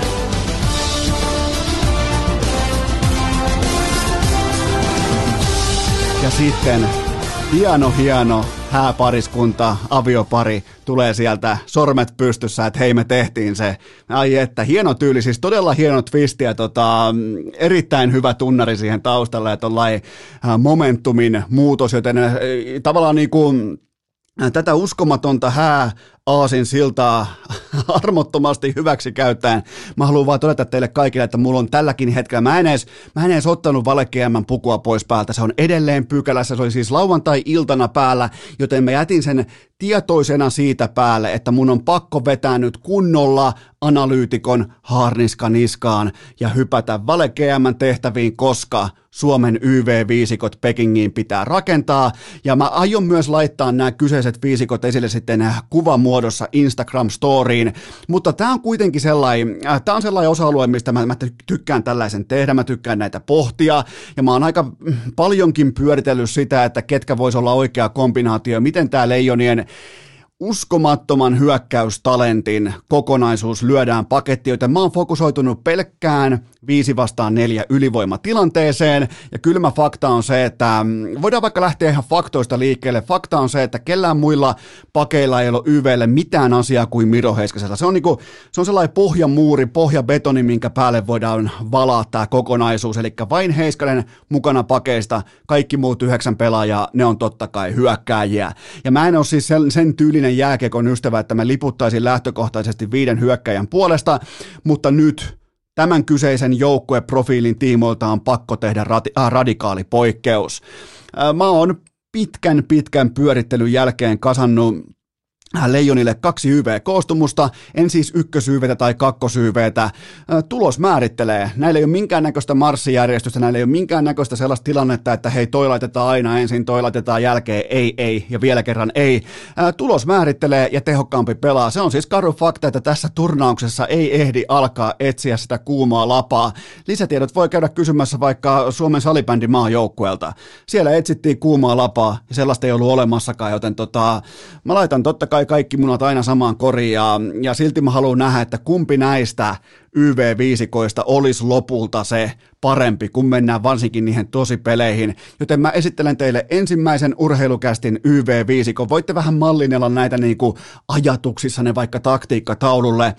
Ja sitten hieno, hieno hääpariskunta, aviopari tulee sieltä sormet pystyssä, että hei me tehtiin se. Ai että, hieno tyyli, siis todella hieno twisti ja tota, erittäin hyvä tunnari siihen taustalle, että äh, momentumin muutos, joten äh, tavallaan niin kuin tätä uskomatonta hää aasin siltaa [LAUGHS] armottomasti hyväksi käyttäen. Mä haluan vaan todeta teille kaikille, että mulla on tälläkin hetkellä, mä en edes, mä en edes ottanut valekiemmän pukua pois päältä, se on edelleen pykälässä, se oli siis lauantai-iltana päällä, joten mä jätin sen tietoisena siitä päälle, että mun on pakko vetää nyt kunnolla analyytikon haarniska niskaan ja hypätä vale tehtäviin, koska Suomen YV-viisikot Pekingiin pitää rakentaa, ja mä aion myös laittaa nämä kyseiset viisikot esille sitten kuvamuodossa Instagram-storiin, mutta tämä on kuitenkin sellainen, äh, tämä on sellainen osa-alue, mistä mä, mä tykkään tällaisen tehdä, mä tykkään näitä pohtia, ja mä oon aika mm, paljonkin pyöritellyt sitä, että ketkä voisi olla oikea kombinaatio, miten tämä Leijonien uskomattoman hyökkäystalentin kokonaisuus lyödään paketti, joten mä oon fokusoitunut pelkkään 5 vastaan 4 ylivoimatilanteeseen, ja kylmä fakta on se, että mm, voidaan vaikka lähteä ihan faktoista liikkeelle. Fakta on se, että kellään muilla pakeilla ei ole YVlle mitään asiaa kuin Miro Heiskasella. Se on, niinku, se on sellainen pohjamuuri, pohjabetoni, minkä päälle voidaan valaa tämä kokonaisuus, eli vain Heiskanen mukana pakeista, kaikki muut yhdeksän pelaajaa, ne on totta kai hyökkääjiä. Ja mä en ole siis sen, sen tyylinen jääkekon ystävä, että mä liputtaisin lähtökohtaisesti viiden hyökkäjän puolesta, mutta nyt Tämän kyseisen joukkueprofiilin tiimoilta on pakko tehdä rati- äh, radikaali poikkeus. Äh, mä oon pitkän pitkän pyörittelyn jälkeen kasannut Leijonille kaksi YV-koostumusta, en siis ykkösyyvetä tai kakkosyyvetä. Tulos määrittelee. Näillä ei ole minkäännäköistä marssijärjestystä, näillä ei ole minkäännäköistä sellaista tilannetta, että hei toi laitetaan aina ensin, toi laitetaan jälkeen, ei, ei ja vielä kerran ei. Tulos määrittelee ja tehokkaampi pelaa. Se on siis karu fakta, että tässä turnauksessa ei ehdi alkaa etsiä sitä kuumaa lapaa. Lisätiedot voi käydä kysymässä vaikka Suomen salibändin maajoukkueelta. Siellä etsittiin kuumaa lapaa ja sellaista ei ollut olemassakaan, joten tota, mä laitan totta kai kaikki munat aina samaan koriin ja, ja silti mä haluan nähdä, että kumpi näistä YV-viisikoista olisi lopulta se parempi, kun mennään varsinkin niihin tosipeleihin. Joten mä esittelen teille ensimmäisen urheilukästin YV-viisikon. Voitte vähän mallinella näitä niin kuin ajatuksissanne vaikka taktiikkataululle.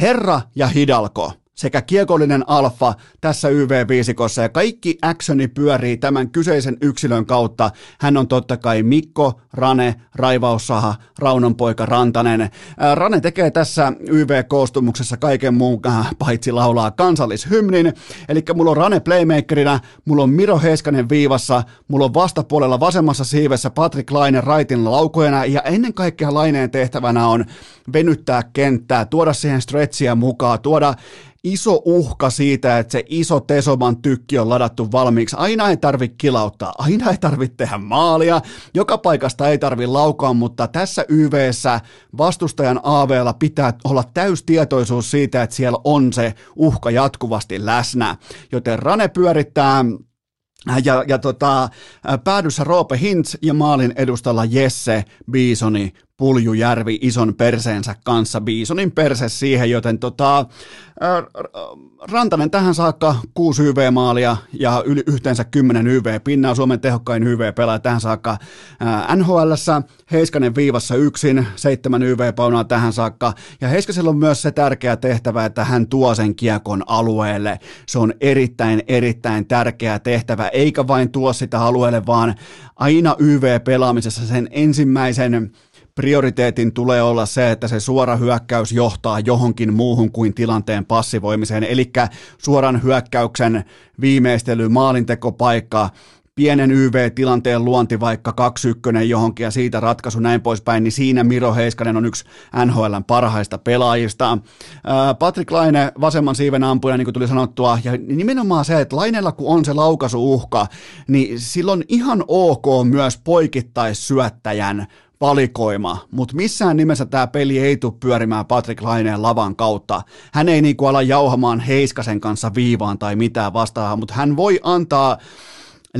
Herra ja Hidalko sekä kiekollinen alfa tässä YV-viisikossa ja kaikki actioni pyörii tämän kyseisen yksilön kautta. Hän on totta kai Mikko, Rane, Raivaussaha, Raunonpoika Rantanen. Rane tekee tässä YV-koostumuksessa kaiken muun paitsi laulaa kansallishymnin. Eli mulla on Rane playmakerina, mulla on Miro Heiskanen viivassa, mulla on vastapuolella vasemmassa siivessä Patrick Laine raitin laukojana ja ennen kaikkea Laineen tehtävänä on venyttää kenttää, tuoda siihen stretchiä mukaan, tuoda iso uhka siitä, että se iso Tesoman tykki on ladattu valmiiksi. Aina ei tarvitse kilauttaa, aina ei tarvitse tehdä maalia, joka paikasta ei tarvitse laukaa, mutta tässä YVssä vastustajan AVlla pitää olla täystietoisuus siitä, että siellä on se uhka jatkuvasti läsnä. Joten Rane pyörittää ja, ja tota, päädyssä Roope Hintz ja maalin edustalla Jesse Biisoni Puljujärvi ison perseensä kanssa, Biisonin perse siihen, joten tota, Rantanen tähän saakka 6 YV-maalia ja yli, yhteensä 10 YV-pinnaa, Suomen tehokkain YV-pelaaja tähän saakka nhl Heiskanen viivassa yksin, 7 YV-paunaa tähän saakka, ja Heiskasella on myös se tärkeä tehtävä, että hän tuo sen kiekon alueelle. Se on erittäin, erittäin tärkeä tehtävä, eikä vain tuo sitä alueelle, vaan aina YV-pelaamisessa sen ensimmäisen prioriteetin tulee olla se, että se suora hyökkäys johtaa johonkin muuhun kuin tilanteen passivoimiseen, eli suoran hyökkäyksen viimeistely, maalintekopaikka, pienen YV-tilanteen luonti vaikka 2-1 johonkin ja siitä ratkaisu näin poispäin, niin siinä Miro Heiskanen on yksi NHLn parhaista pelaajista. Patrick Laine vasemman siiven ampuja, niin kuin tuli sanottua, ja nimenomaan se, että Lainella kun on se laukasuuhka, niin silloin ihan ok myös poikittaissyöttäjän valikoima, mutta missään nimessä tämä peli ei tule pyörimään Patrick Laineen lavan kautta. Hän ei niinku ala jauhamaan Heiskasen kanssa viivaan tai mitään vastaavaa, mutta hän voi antaa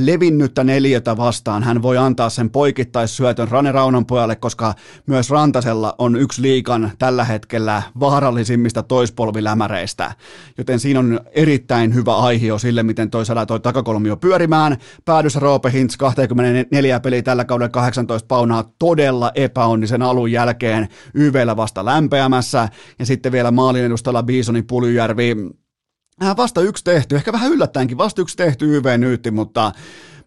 levinnyttä neliötä vastaan. Hän voi antaa sen poikittaissyötön Rane Raunan pojalle, koska myös Rantasella on yksi liikan tällä hetkellä vaarallisimmista toispolvilämäreistä. Joten siinä on erittäin hyvä aihio sille, miten toi saadaan toi takakolmio pyörimään. Päädyssä Roope Hintz 24 peliä tällä kaudella 18 paunaa todella epäonnisen alun jälkeen YVllä vasta lämpeämässä. Ja sitten vielä maalin edustalla Biisoni Puljujärvi vasta yksi tehty, ehkä vähän yllättäenkin, vasta yksi tehty YV-nyytti, mutta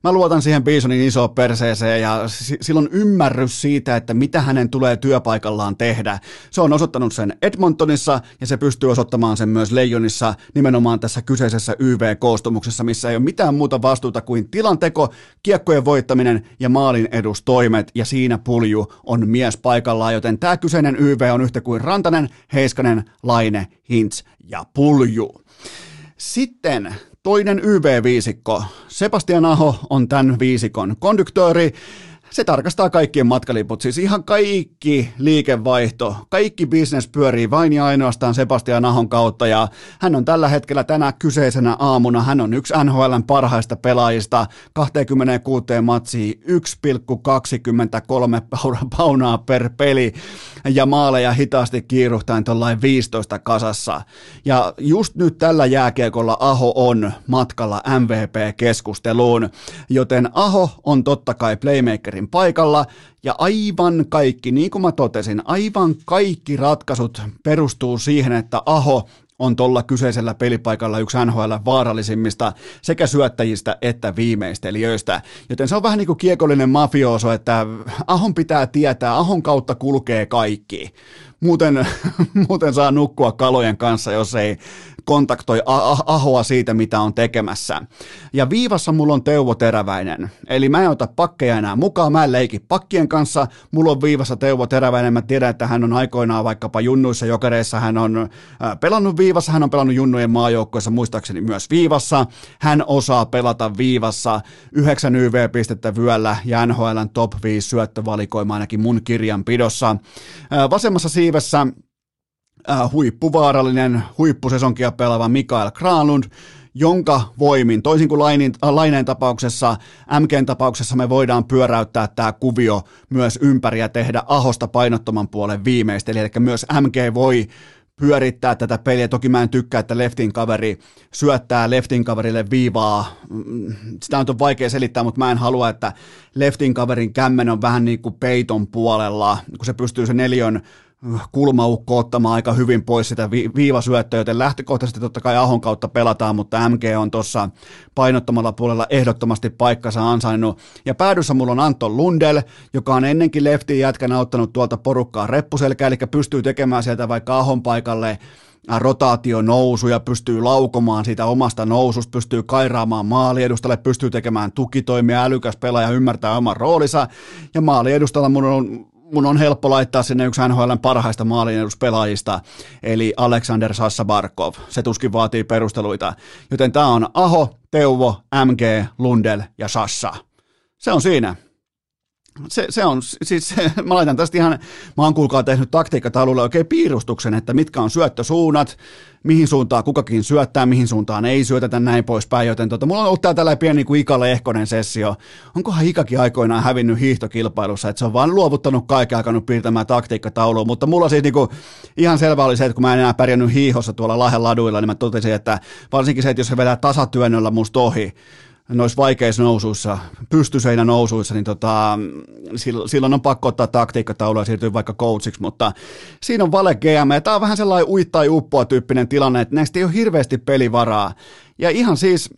mä luotan siihen Bisonin iso perseeseen ja silloin ymmärrys siitä, että mitä hänen tulee työpaikallaan tehdä. Se on osoittanut sen Edmontonissa ja se pystyy osoittamaan sen myös Leijonissa nimenomaan tässä kyseisessä YV-koostumuksessa, missä ei ole mitään muuta vastuuta kuin tilanteko, kiekkojen voittaminen ja maalin edustoimet ja siinä pulju on mies paikallaan, joten tämä kyseinen YV on yhtä kuin Rantanen, Heiskanen, Laine, Hintz ja Pulju. Sitten toinen YV-viisikko. Sebastian Aho on tämän viisikon konduktööri se tarkastaa kaikkien matkaliput, siis ihan kaikki liikevaihto, kaikki bisnes pyörii vain ja ainoastaan Sebastian Ahon kautta ja hän on tällä hetkellä tänä kyseisenä aamuna, hän on yksi NHLn parhaista pelaajista, 26 matsiin 1,23 paunaa per peli ja maaleja hitaasti kiiruhtaen tuollain 15 kasassa. Ja just nyt tällä jääkiekolla Aho on matkalla MVP-keskusteluun, joten Aho on totta kai playmakerin Helsingin paikalla ja aivan kaikki, niin kuin mä totesin, aivan kaikki ratkaisut perustuu siihen, että Aho on tuolla kyseisellä pelipaikalla yksi NHL vaarallisimmista sekä syöttäjistä että viimeistelijöistä. Joten se on vähän niin kuin kiekollinen mafioso, että Ahon pitää tietää, Ahon kautta kulkee kaikki. Muuten, [LAUGHS] muuten saa nukkua kalojen kanssa, jos ei kontaktoi ahoa siitä, mitä on tekemässä. Ja viivassa mulla on Teuvo Teräväinen. Eli mä en ota pakkeja enää mukaan, mä en leiki pakkien kanssa. Mulla on viivassa Teuvo Teräväinen. Mä tiedän, että hän on aikoinaan vaikkapa junnuissa jokereissa. Hän on pelannut viivassa, hän on pelannut junnujen maajoukkoissa muistaakseni myös viivassa. Hän osaa pelata viivassa 9 YV-pistettä vyöllä ja NHLn top 5 syöttövalikoima ainakin mun kirjanpidossa. Vasemmassa siivessä äh, huippuvaarallinen, huippusesonkia pelaava Mikael Kralund, jonka voimin, toisin kuin Lainin, äh, Laineen tapauksessa, MGn tapauksessa me voidaan pyöräyttää tämä kuvio myös ympäri ja tehdä ahosta painottoman puolen viimeistä, eli myös MG voi pyörittää tätä peliä. Toki mä en tykkää, että leftin kaveri syöttää leftin kaverille viivaa. Mm, sitä on vaikea selittää, mutta mä en halua, että leftin kaverin kämmen on vähän niin kuin peiton puolella, kun se pystyy se neljön kulmaukko ottamaan aika hyvin pois sitä vi- viivasyöttöä, joten lähtökohtaisesti totta kai Ahon kautta pelataan, mutta MG on tuossa painottomalla puolella ehdottomasti paikkansa ansainnut. Ja päädyssä mulla on Anton Lundel, joka on ennenkin leftin jätkänä ottanut tuolta porukkaa reppuselkä, eli pystyy tekemään sieltä vaikka Ahon paikalle rotaatio nousu ja pystyy laukomaan siitä omasta noususta, pystyy kairaamaan maaliedustalle, pystyy tekemään tukitoimia, älykäs pelaaja ymmärtää oman roolinsa. Ja maaliedustalla mun on mun on helppo laittaa sinne yksi NHLn parhaista maalineduspelaajista, eli Alexander Sassabarkov. Se tuskin vaatii perusteluita. Joten tämä on Aho, Teuvo, MG, Lundel ja Sassa. Se on siinä se, se on, siis [LAUGHS] mä laitan tästä ihan, mä oon kuulkaa tehnyt taktiikkataululle oikein piirustuksen, että mitkä on syöttösuunnat, mihin suuntaan kukakin syöttää, mihin suuntaan ei syötetä, näin poispäin, joten tota, mulla on ollut täällä tällainen pieni kuin Ika Lehkonen sessio. Onkohan Ikakin aikoinaan hävinnyt hiihtokilpailussa, että se on vaan luovuttanut kaiken alkanut piirtämään taktiikkataulua, mutta mulla siis niinku, ihan selvä oli se, että kun mä en enää pärjännyt hiihossa tuolla Lahden laduilla, niin mä totesin, että varsinkin se, että jos se vedää tasatyönnöllä musta ohi, noissa vaikeissa nousuissa, pystyseinä nousuissa, niin tota, silloin on pakko ottaa taktiikkataulu ja siirtyä vaikka coachiksi, mutta siinä on vale GM, ja tämä on vähän sellainen uittaa uppoa tyyppinen tilanne, että näistä ei ole hirveästi pelivaraa. Ja ihan siis,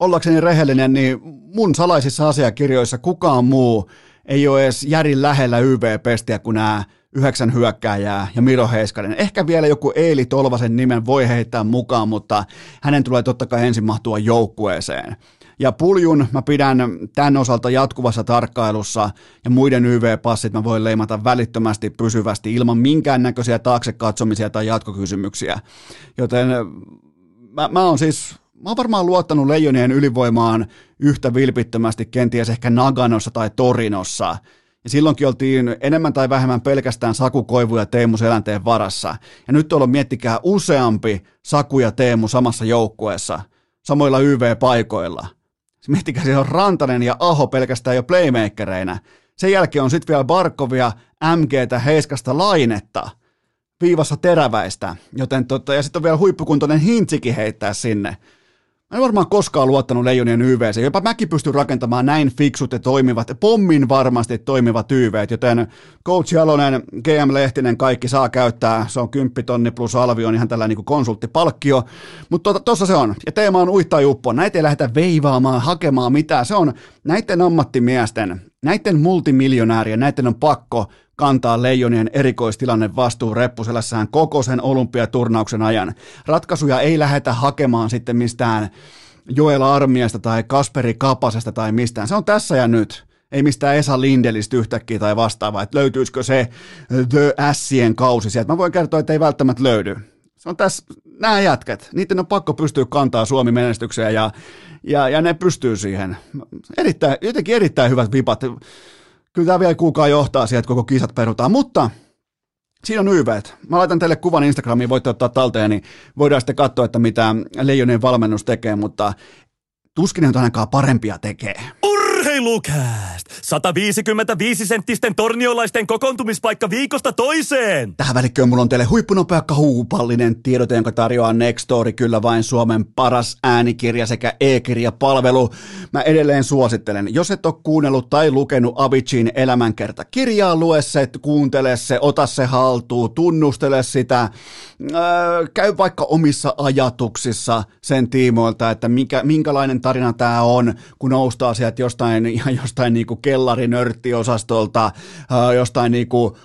ollakseni rehellinen, niin mun salaisissa asiakirjoissa kukaan muu ei ole edes järin lähellä YV-pestiä kuin nämä yhdeksän hyökkääjää ja Miro Heiskanen. Ehkä vielä joku Eili Tolvasen nimen voi heittää mukaan, mutta hänen tulee totta kai ensin mahtua joukkueeseen. Ja puljun mä pidän tämän osalta jatkuvassa tarkkailussa ja muiden YV-passit mä voin leimata välittömästi pysyvästi ilman minkäännäköisiä taakse katsomisia tai jatkokysymyksiä. Joten mä, mä oon siis Mä oon varmaan luottanut leijonien ylivoimaan yhtä vilpittömästi kenties ehkä Naganossa tai Torinossa, ja silloinkin oltiin enemmän tai vähemmän pelkästään Saku Koivu ja Teemu Selänteen varassa. Ja nyt on miettikää useampi Saku ja Teemu samassa joukkueessa, samoilla YV-paikoilla. Miettikää, siellä on Rantanen ja Aho pelkästään jo playmakereinä. Sen jälkeen on sitten vielä Barkovia, MGtä, Heiskasta, Lainetta, viivassa teräväistä, joten tota, ja sitten on vielä huippukuntoinen Hintsikin heittää sinne. Mä en varmaan koskaan luottanut Leijonien YVC. Jopa mäkin pystyn rakentamaan näin fiksut ja toimivat, pommin varmasti toimivat YVt, joten Coach Jalonen, GM Lehtinen, kaikki saa käyttää. Se on 10 tonni plus alvi on ihan tällainen niin konsulttipalkkio. Mutta tuossa to, se on. Ja teema on uittaa juppo. Näitä ei lähdetä veivaamaan, hakemaan mitään. Se on näiden ammattimiesten, näiden multimiljonäärien, näiden on pakko kantaa Leijonien erikoistilanne vastuu reppuselässään koko sen olympiaturnauksen ajan. Ratkaisuja ei lähdetä hakemaan sitten mistään Joel Armiasta tai Kasperi Kapasesta tai mistään. Se on tässä ja nyt. Ei mistään Esa Lindelistä yhtäkkiä tai vastaavaa, että löytyisikö se The Sien kausi sieltä. Mä voin kertoa, että ei välttämättä löydy. Se on tässä, nämä jätkät, niiden on pakko pystyä kantaa Suomi menestykseen ja, ja, ja ne pystyy siihen. Erittäin, jotenkin erittäin hyvät vipat kyllä tämä vielä kuukaa johtaa siihen, että koko kisat perutaan, mutta Siinä on YVt. Mä laitan teille kuvan Instagramiin, voitte ottaa talteen, niin voidaan sitten katsoa, että mitä Leijonien valmennus tekee, mutta tuskin ne ainakaan parempia tekee. Urheilukääst! 155 senttisten torniolaisten kokoontumispaikka viikosta toiseen! Tähän välikköön mulla on teille huippunopea kahuupallinen tiedote, jonka tarjoaa Nextory, kyllä vain Suomen paras äänikirja sekä e-kirjapalvelu. Mä edelleen suosittelen, jos et ole kuunnellut tai lukenut Avicin elämänkerta kirjaa, lue se, kuuntele se, ota se haltuun, tunnustele sitä, öö, käy vaikka omissa ajatuksissa sen tiimoilta, että mikä, minkälainen tarina tämä on, kun noustaa sieltä jostain, ihan [LAUGHS] jostain niinku kellarinörttiosastolta, öö, jostain niinku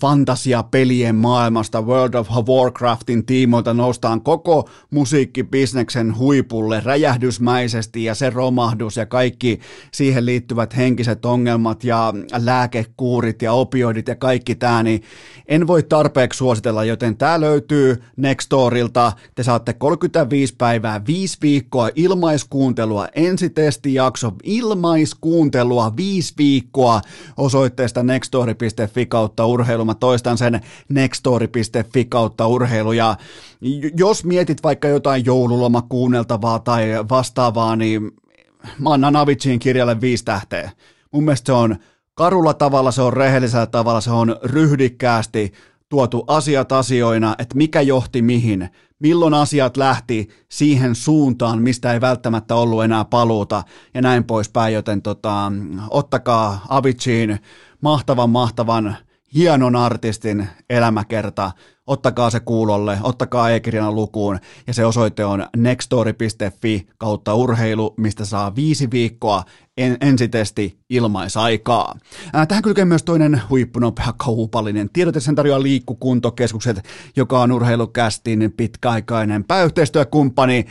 fantasiapelien maailmasta World of Warcraftin tiimoilta noustaan koko musiikkibisneksen huipulle räjähdysmäisesti ja se romahdus ja kaikki siihen liittyvät henkiset ongelmat ja lääkekuurit ja opioidit ja kaikki tämä, niin en voi tarpeeksi suositella, joten tämä löytyy Nextorilta. Te saatte 35 päivää, 5 viikkoa ilmaiskuuntelua, ensitestijakso, ilmaiskuuntelua, 5 viikkoa osoitteesta nextori.fi kautta urheilu. Mä toistan sen nextori.fi kautta urheilu. Ja jos mietit vaikka jotain joululoma kuunneltavaa tai vastaavaa, niin mä annan Aviciin kirjalle viisi tähteä. Mun mielestä se on karulla tavalla, se on rehellisellä tavalla, se on ryhdikkäästi tuotu asiat asioina, että mikä johti mihin, milloin asiat lähti siihen suuntaan, mistä ei välttämättä ollut enää paluuta ja näin poispäin, joten tota, ottakaa Aviciin mahtavan mahtavan hienon artistin elämäkerta, ottakaa se kuulolle, ottakaa e-kirjana lukuun ja se osoite on nextory.fi kautta urheilu, mistä saa viisi viikkoa en, ensitesti ilmaisaikaa. Ää, tähän kylkee myös toinen huippunopea kaupallinen tiedote, sen tarjoaa liikkukuntokeskukset, joka on urheilukästin pitkäaikainen pääyhteistyökumppani.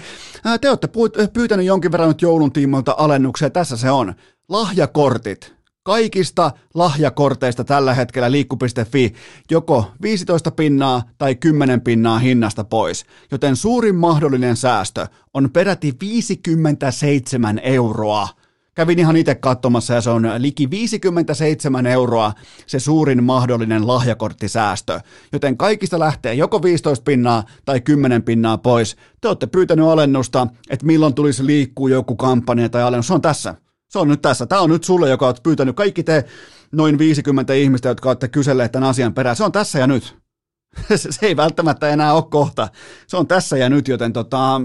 Ää, te olette pyytänyt jonkin verran nyt joulun tiimoilta alennuksia, tässä se on. Lahjakortit kaikista lahjakorteista tällä hetkellä liikku.fi joko 15 pinnaa tai 10 pinnaa hinnasta pois, joten suurin mahdollinen säästö on peräti 57 euroa. Kävin ihan itse katsomassa ja se on liki 57 euroa se suurin mahdollinen lahjakorttisäästö. Joten kaikista lähtee joko 15 pinnaa tai 10 pinnaa pois. Te olette pyytänyt alennusta, että milloin tulisi liikkuu joku kampanja tai alennus. Se on tässä. Se on nyt tässä. Tämä on nyt sulle, joka olet pyytänyt kaikki te noin 50 ihmistä, jotka olette kyselleet tämän asian perään. Se on tässä ja nyt. [LAUGHS] Se ei välttämättä enää ole kohta. Se on tässä ja nyt, joten tota,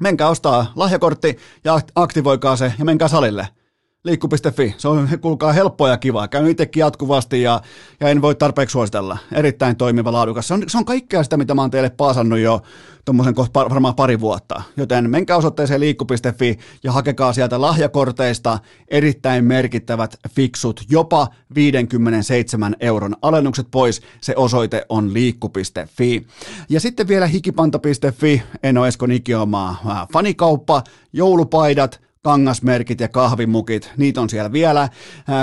menkää ostaa lahjakortti ja aktivoikaa se ja menkää salille – liikku.fi. Se on, kuulkaa, helppoa ja kivaa. Käyn itsekin jatkuvasti ja, ja en voi tarpeeksi suositella. Erittäin toimiva, laadukas. Se on, se on kaikkea sitä, mitä mä oon teille paasannut jo tuommoisen kohta varmaan pari vuotta. Joten menkää osoitteeseen liikku.fi ja hakekaa sieltä lahjakorteista erittäin merkittävät fiksut, jopa 57 euron alennukset pois. Se osoite on liikku.fi. Ja sitten vielä hikipanta.fi, en ole Esko Nikiomaa, fanikauppa, joulupaidat, kangasmerkit ja kahvimukit, niitä on siellä vielä.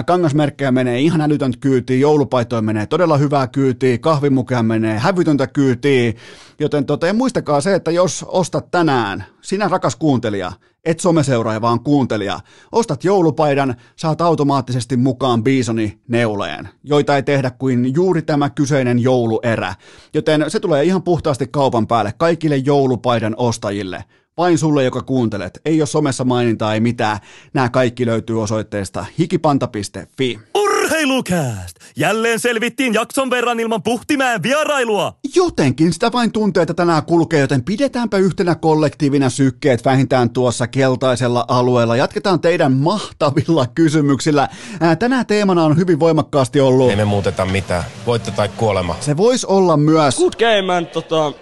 Kangasmerkkejä menee ihan älytöntä kyytiin, joulupaitoja menee todella hyvää kyytiin, kahvimukeja menee hävytöntä kyytiin, joten tota, ja muistakaa se, että jos ostat tänään, sinä rakas kuuntelija, et someseuraaja, vaan kuuntelija, ostat joulupaidan, saat automaattisesti mukaan Bisoni neuleen, joita ei tehdä kuin juuri tämä kyseinen jouluerä. Joten se tulee ihan puhtaasti kaupan päälle kaikille joulupaidan ostajille – vain sulle, joka kuuntelet. Ei ole somessa mainintaa, ei mitään. Nämä kaikki löytyy osoitteesta hikipanta.fi. Urheilukääst! Jälleen selvittiin jakson verran ilman puhtimään vierailua. Jotenkin sitä vain tuntee, että tänään kulkee, joten pidetäänpä yhtenä kollektiivina sykkeet vähintään tuossa keltaisella alueella. Jatketaan teidän mahtavilla kysymyksillä. Ää, tänään teemana on hyvin voimakkaasti ollut... Ei me muuteta mitään. Voitte tai kuolema. Se voisi olla myös... Good game, man. Tota,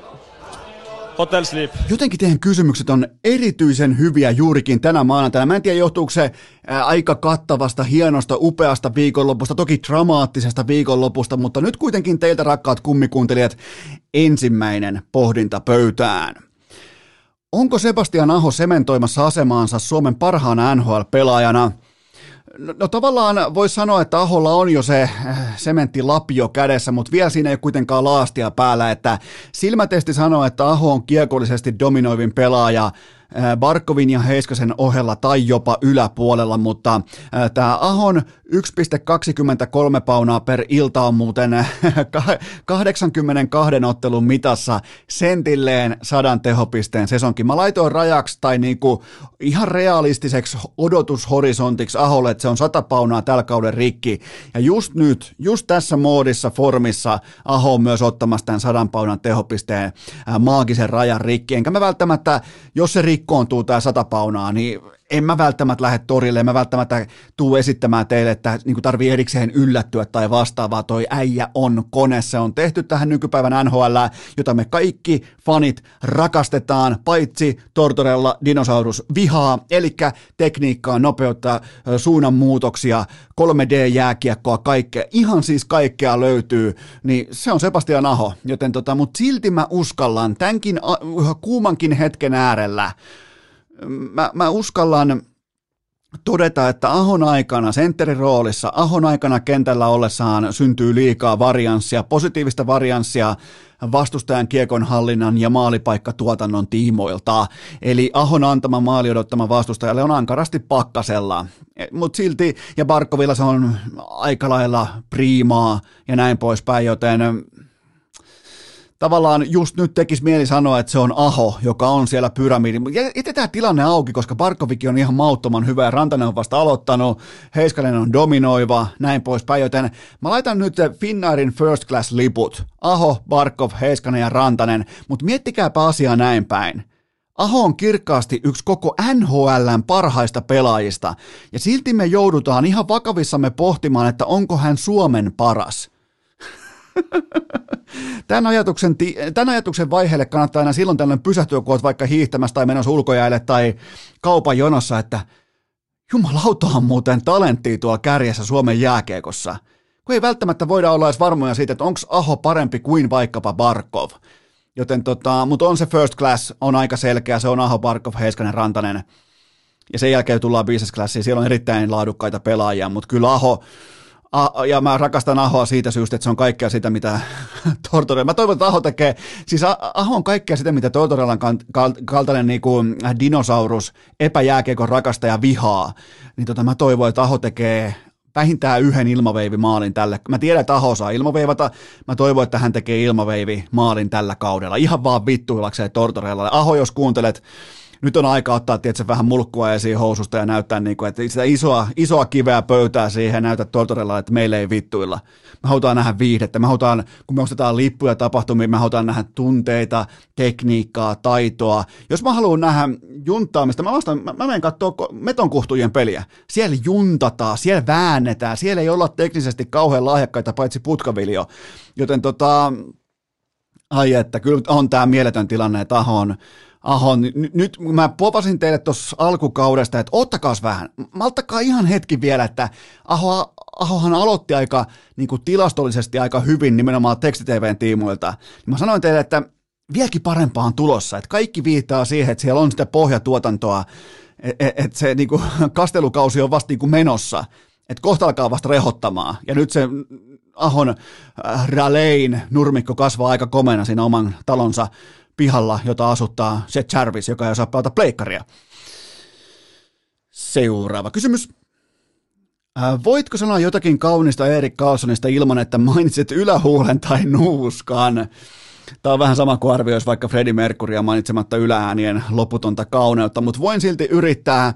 Hotel Sleep. Jotenkin teidän kysymykset on erityisen hyviä juurikin tänä maanantaina. Mä en tiedä, johtuuko se aika kattavasta, hienosta, upeasta viikonlopusta, toki dramaattisesta viikonlopusta, mutta nyt kuitenkin teiltä rakkaat kummikuuntelijat ensimmäinen pohdinta pöytään. Onko Sebastian Aho sementoimassa asemaansa Suomen parhaana NHL-pelaajana – No, no tavallaan voisi sanoa, että Aholla on jo se äh, sementtilapio kädessä, mutta vielä siinä ei ole kuitenkaan laastia päällä, että silmätesti sanoo, että Aho on kiekollisesti dominoivin pelaaja Barkovin ja Heiskasen ohella tai jopa yläpuolella, mutta äh, tämä Ahon 1,23 paunaa per ilta on muuten [LAUGHS] 82 ottelun mitassa sentilleen sadan tehopisteen sesonkin. Mä laitoin rajaksi tai niinku ihan realistiseksi odotushorisontiksi Aholle, että se on 100 paunaa tällä kauden rikki. Ja just nyt, just tässä moodissa, formissa Aho on myös ottamassa tämän 100 paunan tehopisteen äh, maagisen rajan rikki. Enkä mä välttämättä, jos se rikki rikkoontuu tämä sata paunaa, niin en mä välttämättä lähde torille, en mä välttämättä tuu esittämään teille, että niin tarvii erikseen yllättyä tai vastaavaa. Toi äijä on kone, se on tehty tähän nykypäivän NHL, jota me kaikki fanit rakastetaan, paitsi Tortorella dinosaurus vihaa, eli tekniikkaa, nopeutta, suunnanmuutoksia, 3D-jääkiekkoa, kaikkea, ihan siis kaikkea löytyy, niin se on Sebastian Aho, joten tota, mutta silti mä uskallan tämänkin kuumankin hetken äärellä, mä, mä uskallan todeta, että Ahon aikana sentterin roolissa, Ahon aikana kentällä ollessaan syntyy liikaa varianssia, positiivista varianssia vastustajan kiekon hallinnan ja maalipaikkatuotannon tiimoilta. Eli Ahon antama maali odottama vastustajalle on ankarasti pakkasella. Mutta silti, ja Barkovilla se on aika lailla priimaa ja näin poispäin, joten tavallaan just nyt tekisi mieli sanoa, että se on Aho, joka on siellä pyramidi. Jätetään tilanne auki, koska Barkoviki on ihan mauttoman hyvä ja Rantanen on vasta aloittanut, Heiskanen on dominoiva, näin poispäin, joten mä laitan nyt Finnairin first class liput. Aho, Barkov, Heiskanen ja Rantanen, mutta miettikääpä asiaa näin päin. Aho on kirkkaasti yksi koko NHLn parhaista pelaajista, ja silti me joudutaan ihan vakavissamme pohtimaan, että onko hän Suomen paras – [LAUGHS] Tämän ajatuksen, tämän ajatuksen vaiheelle kannattaa aina silloin tällöin pysähtyä, kun olet vaikka hiihtämässä tai menossa ulkojäälle tai kaupan jonossa, että jumalauta on muuten talenttia tuolla kärjessä Suomen jääkiekossa. Kun ei välttämättä voida olla edes varmoja siitä, että onko Aho parempi kuin vaikkapa Barkov. Joten tota, mutta on se first class, on aika selkeä, se on Aho, Barkov, Heiskanen, Rantanen. Ja sen jälkeen tullaan business classiin, siellä on erittäin laadukkaita pelaajia, mutta kyllä Aho, ja mä rakastan Ahoa siitä syystä, että se on kaikkea sitä, mitä [LAUGHS] Tortorella, mä toivon, että Aho tekee, siis Aho on kaikkea sitä, mitä Tortorellan kaltainen niin kuin dinosaurus, epäjääkeikon rakastaja vihaa, niin tota, mä toivon, että Aho tekee vähintään yhden ilmaveivimaalin tälle. Mä tiedän, että Aho saa ilmaveivata. Mä toivon, että hän tekee ilmaveivi maalin tällä kaudella. Ihan vaan vittuillakseen Tortorellalle. Aho, jos kuuntelet, nyt on aika ottaa tietysti vähän mulkkua esiin housusta ja näyttää, niin kuin, että sitä isoa, isoa kiveä pöytää siihen ja näytä Tortorella, että meille ei vittuilla. Me halutaan nähdä viihdettä, me halutaan, kun me ostetaan lippuja tapahtumiin, me halutaan nähdä tunteita, tekniikkaa, taitoa. Jos mä haluan nähdä juntaamista, mä, vastaan, mä, mä menen katsoa metonkuhtujen peliä. Siellä juntataan, siellä väännetään, siellä ei olla teknisesti kauhean lahjakkaita, paitsi putkaviljo. Joten tota, ai että, kyllä on tämä mieletön tilanne, että Ahon, Aho, n- nyt mä popasin teille tuossa alkukaudesta, että ottakaas vähän, malttakaa ihan hetki vielä, että Aho, Ahohan aloitti aika niin kuin tilastollisesti aika hyvin nimenomaan tekstitvn tiimoilta. Mä sanoin teille, että vieläkin parempaan tulossa, että kaikki viittaa siihen, että siellä on sitä pohjatuotantoa, että et se niin kuin, [LAUGHS] kastelukausi on vasta niin kuin menossa, että kohta alkaa vasta rehottamaan, ja nyt se Ahon äh, Ralein nurmikko kasvaa aika komena siinä oman talonsa pihalla, jota asuttaa se Jarvis, joka ei osaa pelata pleikkaria. Seuraava kysymys. Äh, voitko sanoa jotakin kaunista Erik Carlsonista ilman, että mainitset ylähuulen tai nuuskan? Tämä on vähän sama kuin arvioisi vaikka Freddie Mercurya mainitsematta ylääänien loputonta kauneutta, mutta voin silti yrittää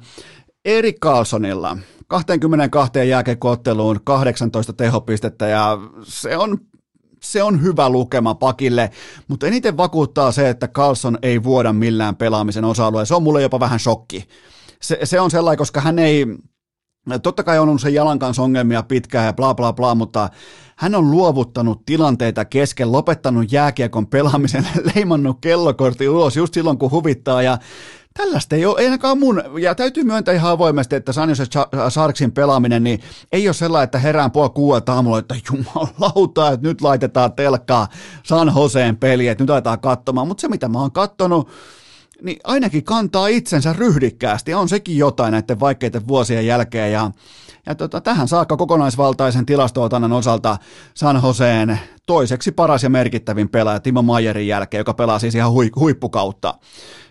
Erik Carlsonilla 22 jääkekootteluun 18 tehopistettä ja se on se on hyvä lukema pakille, mutta eniten vakuuttaa se, että Carlson ei vuoda millään pelaamisen osa-alueella. Se on mulle jopa vähän shokki. Se, se on sellainen, koska hän ei, totta kai on ollut sen jalan kanssa ongelmia pitkään ja bla bla bla, mutta hän on luovuttanut tilanteita kesken, lopettanut jääkiekon pelaamisen, [LAUGHS] leimannut kellokortti ulos just silloin, kun huvittaa ja Tällaista ei ole, ainakaan mun, ja täytyy myöntää ihan avoimesti, että San Jose Sharksin pelaaminen, niin ei ole sellainen, että herään puoli kuuelta aamulla, että jumalauta, että nyt laitetaan telkkaa San Joseen peli, että nyt aletaan katsomaan, mutta se mitä mä oon kattonut, niin ainakin kantaa itsensä ryhdikkäästi, on sekin jotain näiden vaikeiden vuosien jälkeen, ja ja tota, tähän saakka kokonaisvaltaisen tilastootannan osalta San Joseen toiseksi paras ja merkittävin pelaaja Timo Mayerin jälkeen, joka pelaa siis ihan hui, huippukautta.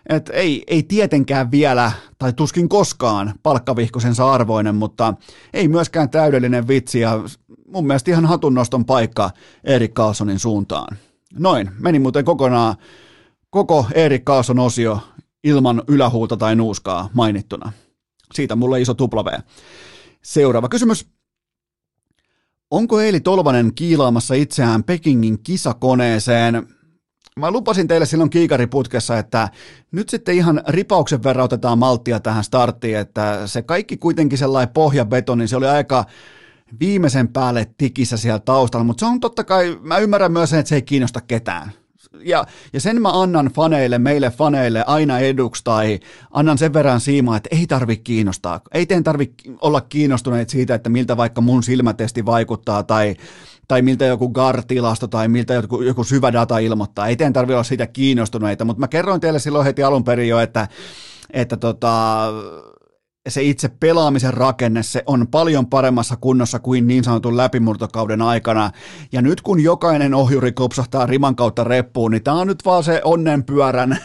Et ei, ei tietenkään vielä, tai tuskin koskaan, palkkavihkosensa arvoinen, mutta ei myöskään täydellinen vitsi, ja mun mielestä ihan hatunnoston paikka Erik Carlsonin suuntaan. Noin, meni muuten kokonaan koko Erik Carlson osio ilman ylähuuta tai nuuskaa mainittuna. Siitä mulle iso tupla. Seuraava kysymys. Onko Eili Tolvanen kiilaamassa itseään Pekingin kisakoneeseen? mä lupasin teille silloin kiikariputkessa, että nyt sitten ihan ripauksen verran otetaan malttia tähän starttiin, että se kaikki kuitenkin sellainen pohjabeto, niin se oli aika viimeisen päälle tikissä siellä taustalla, mutta se on totta kai, mä ymmärrän myös sen, että se ei kiinnosta ketään. Ja, ja sen mä annan faneille, meille faneille aina eduksi tai annan sen verran siimaa, että ei tarvi kiinnostaa. Ei teidän tarvi olla kiinnostuneet siitä, että miltä vaikka mun silmätesti vaikuttaa tai tai miltä joku GAR-tilasto tai miltä joku, joku syvä data ilmoittaa. Ei teidän tarvitse olla siitä kiinnostuneita, mutta mä kerroin teille silloin heti alun perin jo, että, että tota, se itse pelaamisen rakenne, se on paljon paremmassa kunnossa kuin niin sanotun läpimurtokauden aikana. Ja nyt kun jokainen ohjuri kopsahtaa riman kautta reppuun, niin tämä on nyt vaan se onnenpyörän,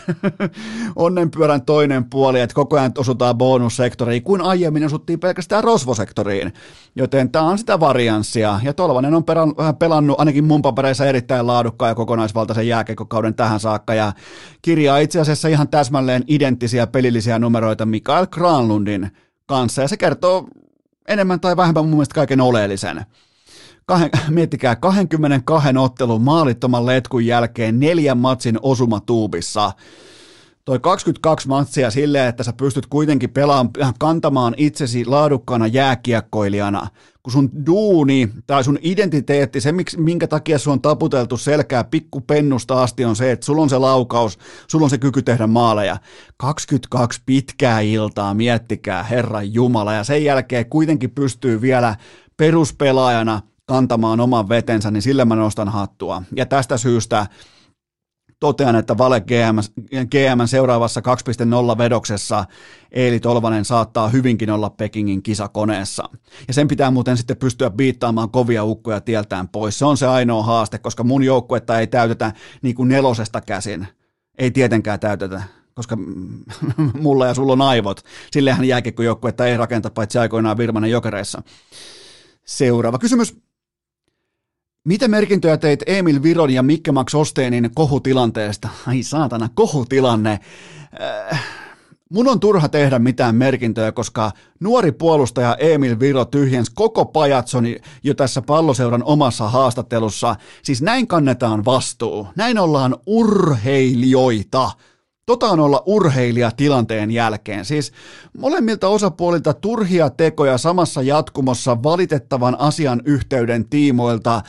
[LAUGHS] onnenpyörän toinen puoli, että koko ajan osutaan bonussektoriin, kun aiemmin osuttiin pelkästään rosvosektoriin. Joten tämä on sitä varianssia, ja Tolvanen on pelannut ainakin mun papereissa erittäin laadukkaan ja kokonaisvaltaisen jääkekokauden tähän saakka, ja kirjaa itse asiassa ihan täsmälleen identtisiä pelillisiä numeroita Mikael Granlundin kanssa, ja se kertoo enemmän tai vähemmän mun mielestä kaiken oleellisen. Kahden, [LAUGHS] miettikää, 22 ottelun maalittoman letkun jälkeen neljän matsin osuma tuubissa. Toi 22 matsia silleen, että sä pystyt kuitenkin pelaamaan, kantamaan itsesi laadukkaana jääkiekkoilijana, kun sun duuni tai sun identiteetti, se minkä takia sun on taputeltu selkää pikkupennusta asti on se, että sulla on se laukaus, sulla on se kyky tehdä maaleja. 22 pitkää iltaa, miettikää, Herran Jumala, ja sen jälkeen kuitenkin pystyy vielä peruspelaajana kantamaan oman vetensä, niin sillä mä nostan hattua. Ja tästä syystä totean, että Vale GM, GM seuraavassa 2.0 vedoksessa Eeli Tolvanen saattaa hyvinkin olla Pekingin kisakoneessa. Ja sen pitää muuten sitten pystyä biittaamaan kovia ukkoja tieltään pois. Se on se ainoa haaste, koska mun joukkuetta ei täytetä niin kuin nelosesta käsin. Ei tietenkään täytetä koska [LAUGHS] mulla ja sulla on aivot. Sillehän jääkiekkojoukkuetta ei rakenta paitsi aikoinaan Virmanen jokereissa. Seuraava kysymys. Mitä merkintöjä teit Emil Viron ja Mikke Max Osteenin kohutilanteesta? Ai saatana, kohutilanne. Äh, mun on turha tehdä mitään merkintöjä, koska nuori puolustaja Emil Viro tyhjens koko pajatsoni jo tässä palloseuran omassa haastattelussa. Siis näin kannetaan vastuu. Näin ollaan urheilijoita. Tota on olla urheilija tilanteen jälkeen. Siis molemmilta osapuolilta turhia tekoja samassa jatkumossa valitettavan asian yhteyden tiimoilta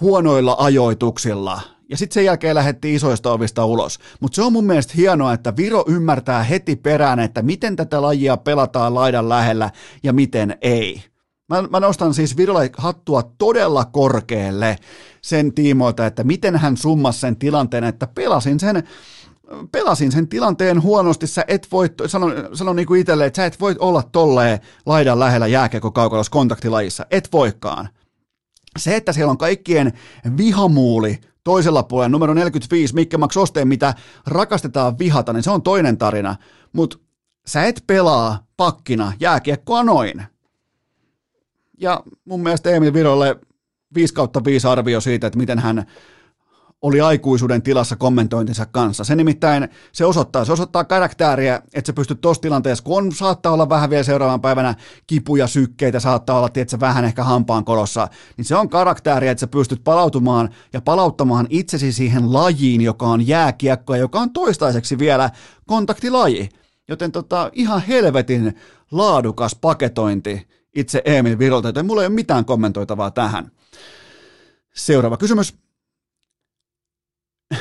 huonoilla ajoituksilla. Ja sitten sen jälkeen lähdettiin isoista ovista ulos. Mutta se on mun mielestä hienoa, että Viro ymmärtää heti perään, että miten tätä lajia pelataan laidan lähellä ja miten ei. Mä, mä nostan siis Virolle hattua todella korkealle sen tiimoilta, että miten hän summasi sen tilanteen, että pelasin sen pelasin sen tilanteen huonosti, sä et voi, sanon, sanon niin kuin itselle, että sä et voi olla tolleen laidan lähellä jääkiekko kaukolos kontaktilajissa, et voikaan. Se, että siellä on kaikkien vihamuuli toisella puolella, numero 45, Mikke Max Osteen, mitä rakastetaan vihata, niin se on toinen tarina, mutta sä et pelaa pakkina jääkiekkoa noin. Ja mun mielestä Emil Virolle 5 kautta 5 arvio siitä, että miten hän oli aikuisuuden tilassa kommentointinsa kanssa. Se nimittäin, se osoittaa, se osoittaa karaktääriä, että sä pystyt tuossa tilanteessa, kun saattaa olla vähän vielä seuraavan päivänä kipuja, sykkeitä, saattaa olla, että vähän ehkä hampaan kolossa, niin se on karaktääriä, että sä pystyt palautumaan ja palauttamaan itsesi siihen lajiin, joka on jääkiekko ja joka on toistaiseksi vielä kontaktilaji. Joten tota, ihan helvetin laadukas paketointi itse Emil Virolta, joten mulla ei ole mitään kommentoitavaa tähän. Seuraava kysymys.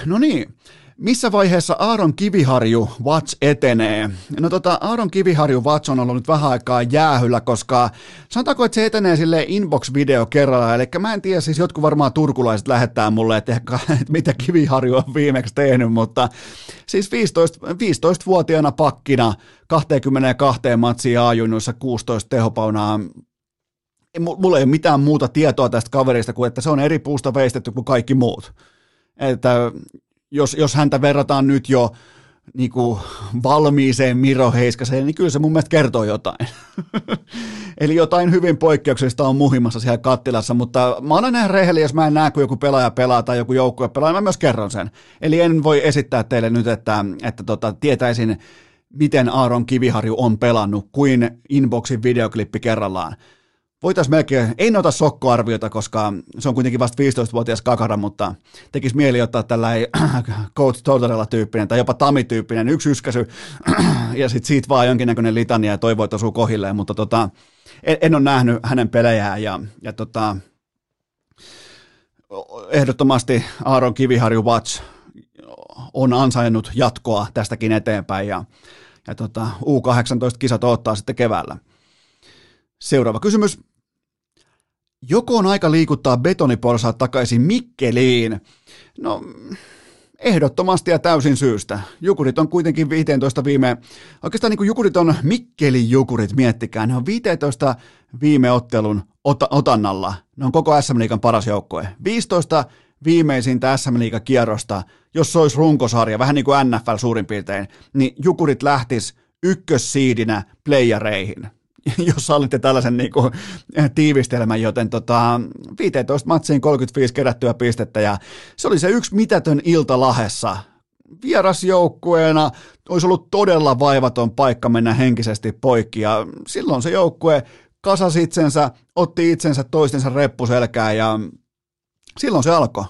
No niin, missä vaiheessa Aaron Kiviharju Watch etenee? No tota, Aaron Kiviharju Watch on ollut nyt vähän aikaa jäähyllä, koska sanotaanko, että se etenee sille inbox-video kerralla, eli mä en tiedä, siis jotkut varmaan turkulaiset lähettää mulle, että, ehkä, [LAUGHS] että mitä Kiviharju on viimeksi tehnyt, mutta siis 15, 15-vuotiaana pakkina 22 matsia A-junnuissa 16 tehopaunaa. Mulla ei ole mitään muuta tietoa tästä kaverista kuin, että se on eri puusta veistetty kuin kaikki muut että jos, jos häntä verrataan nyt jo niin kuin valmiiseen Miro Heiskaseen, niin kyllä se mun mielestä kertoo jotain. [LAUGHS] Eli jotain hyvin poikkeuksellista on muhimassa siellä kattilassa, mutta mä olen näin rehellinen, jos mä en näe, kun joku pelaaja pelaa tai joku joukkue pelaa, niin mä myös kerron sen. Eli en voi esittää teille nyt, että, että tota, tietäisin, miten Aaron Kiviharju on pelannut, kuin inboxin videoklippi kerrallaan. Voitaisiin melkein, en ota sokkoarviota, koska se on kuitenkin vasta 15-vuotias kakara, mutta tekisi mieli ottaa tällainen [CLEARS THROAT] Coach Totorella tyyppinen tai jopa Tami-tyyppinen yksi yskäsy [CLEARS THROAT] ja sitten siitä vaan jonkinnäköinen litania ja toivoo, että osuu kohilleen, mutta tota, en, en ole nähnyt hänen pelejään ja, ja tota, ehdottomasti Aaron Kiviharju Watch on ansainnut jatkoa tästäkin eteenpäin ja, ja tota, U18-kisat ottaa sitten keväällä. Seuraava kysymys. Joko on aika liikuttaa betoniporsaat takaisin Mikkeliin? No, ehdottomasti ja täysin syystä. Jukurit on kuitenkin 15 viime, oikeastaan niin kuin Jukurit on Mikkelin Jukurit, miettikää, ne on 15 viime ottelun ot- otannalla. Ne on koko SM Liigan paras joukkue. 15 viimeisintä SM Liigan kierrosta, jos se olisi runkosarja, vähän niin kuin NFL suurin piirtein, niin Jukurit lähtis ykkössiidinä playereihin [LAUGHS] jos sallitte tällaisen niin kuin, tiivistelmän, joten tota, 15 matsiin 35 kerättyä pistettä ja se oli se yksi mitätön ilta Lahessa. Vierasjoukkueena olisi ollut todella vaivaton paikka mennä henkisesti poikki ja silloin se joukkue kasasi itsensä, otti itsensä toistensa reppuselkään ja silloin se alkoi.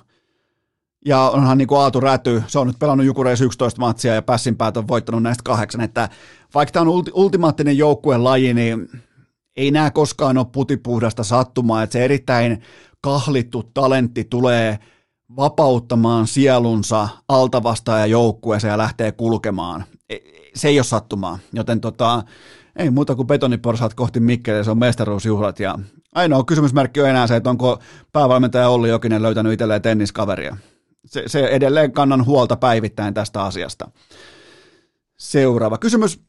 Ja onhan niin kuin Aatu Räty, se on nyt pelannut Jukureissa 11 matsia ja Pässinpäät on voittanut näistä kahdeksan, että vaikka tämä on ulti, ultimaattinen joukkueen laji, niin ei nämä koskaan ole putipuhdasta sattumaa, että se erittäin kahlittu talentti tulee vapauttamaan sielunsa altavastaaja joukkueeseen ja lähtee kulkemaan. E, se ei ole sattumaa, joten tota, ei muuta kuin betoniporsaat kohti Mikkeliä, se on mestaruusjuhlat ja ainoa kysymysmerkki on enää se, että onko päävalmentaja Olli Jokinen löytänyt itselleen tenniskaveria se, se edelleen kannan huolta päivittäin tästä asiasta. Seuraava kysymys.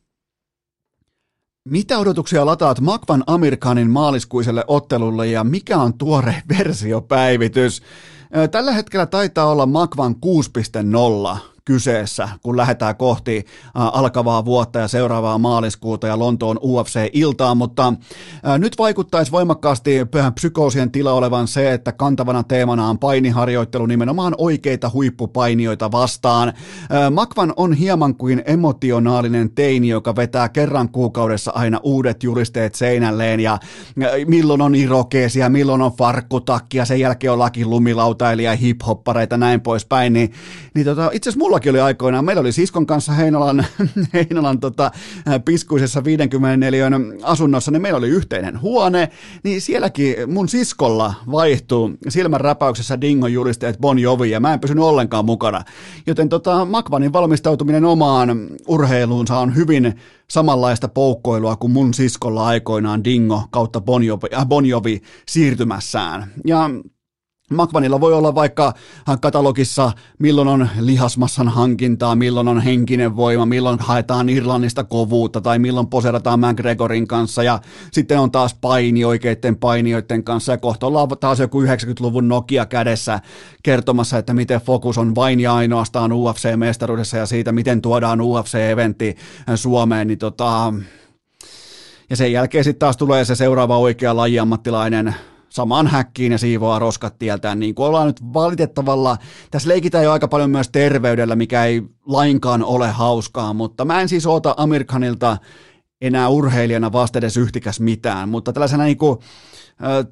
Mitä odotuksia lataat Makvan Amerikanin maaliskuiselle ottelulle ja mikä on tuore [LAUGHS] versiopäivitys? Tällä hetkellä taitaa olla Makvan 6.0 kyseessä, kun lähdetään kohti alkavaa vuotta ja seuraavaa maaliskuuta ja Lontoon UFC-iltaa, mutta nyt vaikuttaisi voimakkaasti psykoosien tila olevan se, että kantavana teemana on painiharjoittelu nimenomaan oikeita huippupainioita vastaan. Makvan on hieman kuin emotionaalinen teini, joka vetää kerran kuukaudessa aina uudet julisteet seinälleen ja milloin on irokeesia, milloin on farkkutakkia, sen jälkeen on laki lumilautailija, hip-hoppareita näin poispäin, niin, niin tota, itse asiassa mullakin oli aikoinaan, meillä oli siskon kanssa Heinolan, [LAUGHS] Heinolan tota, piskuisessa 54 asunnossa, niin meillä oli yhteinen huone, niin sielläkin mun siskolla vaihtuu silmän räpäyksessä Dingon julisteet Bon Jovi, ja mä en pysynyt ollenkaan mukana. Joten tota, Makvanin valmistautuminen omaan urheiluunsa on hyvin samanlaista poukkoilua kuin mun siskolla aikoinaan Dingo kautta Bon Jovi, äh, bon Jovi siirtymässään. Ja Makvanilla voi olla vaikka katalogissa, milloin on lihasmassan hankintaa, milloin on henkinen voima, milloin haetaan Irlannista kovuutta tai milloin poserataan McGregorin kanssa. Ja sitten on taas paini oikeiden painijoiden kanssa. Ja kohta ollaan taas joku 90-luvun Nokia kädessä kertomassa, että miten fokus on vain ja ainoastaan UFC-mestaruudessa ja siitä, miten tuodaan UFC-eventti Suomeen, niin tota, ja sen jälkeen sitten taas tulee se seuraava oikea lajiammattilainen, samaan häkkiin ja siivoaa roskat tieltään, niin kuin ollaan nyt valitettavalla, tässä leikitään jo aika paljon myös terveydellä, mikä ei lainkaan ole hauskaa, mutta mä en siis oota Amerikanilta enää urheilijana vasta edes yhtikäs mitään, mutta tällaisena niin kuin,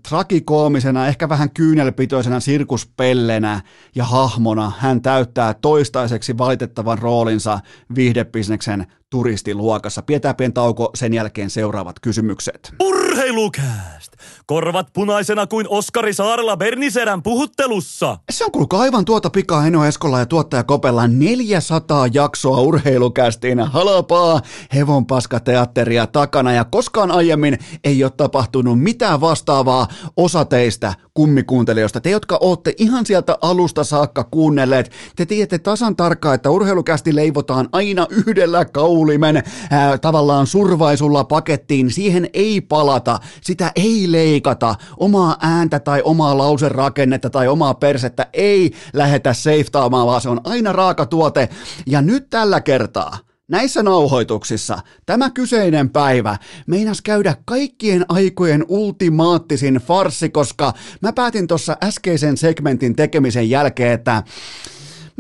trakikoomisena, ehkä vähän kyynelpitoisena sirkuspellenä ja hahmona hän täyttää toistaiseksi valitettavan roolinsa viihdebisneksen turistiluokassa. Pidetään pieni tauko, sen jälkeen seuraavat kysymykset. Urheilukääst! Korvat punaisena kuin Oskari Saarella Berniserän puhuttelussa. Se on kuulkaa aivan tuota pikaa Eno Eskola ja tuottaja Kopella 400 jaksoa urheilukästiin halapaa hevonpaskateatteria takana ja koskaan aiemmin ei ole tapahtunut mitään vastaavaa osa teistä kummikuuntelijoista. Te, jotka olette ihan sieltä alusta saakka kuunnelleet, te tiedätte tasan tarkkaan, että urheilukästi leivotaan aina yhdellä kaulimen ää, tavallaan survaisulla pakettiin. Siihen ei palata, sitä ei leikata, omaa ääntä tai omaa lauserakennetta tai omaa persettä ei lähetä seiftaamaan, vaan se on aina raaka tuote. Ja nyt tällä kertaa Näissä nauhoituksissa tämä kyseinen päivä meinas käydä kaikkien aikojen ultimaattisin farsi, koska mä päätin tuossa äskeisen segmentin tekemisen jälkeen, että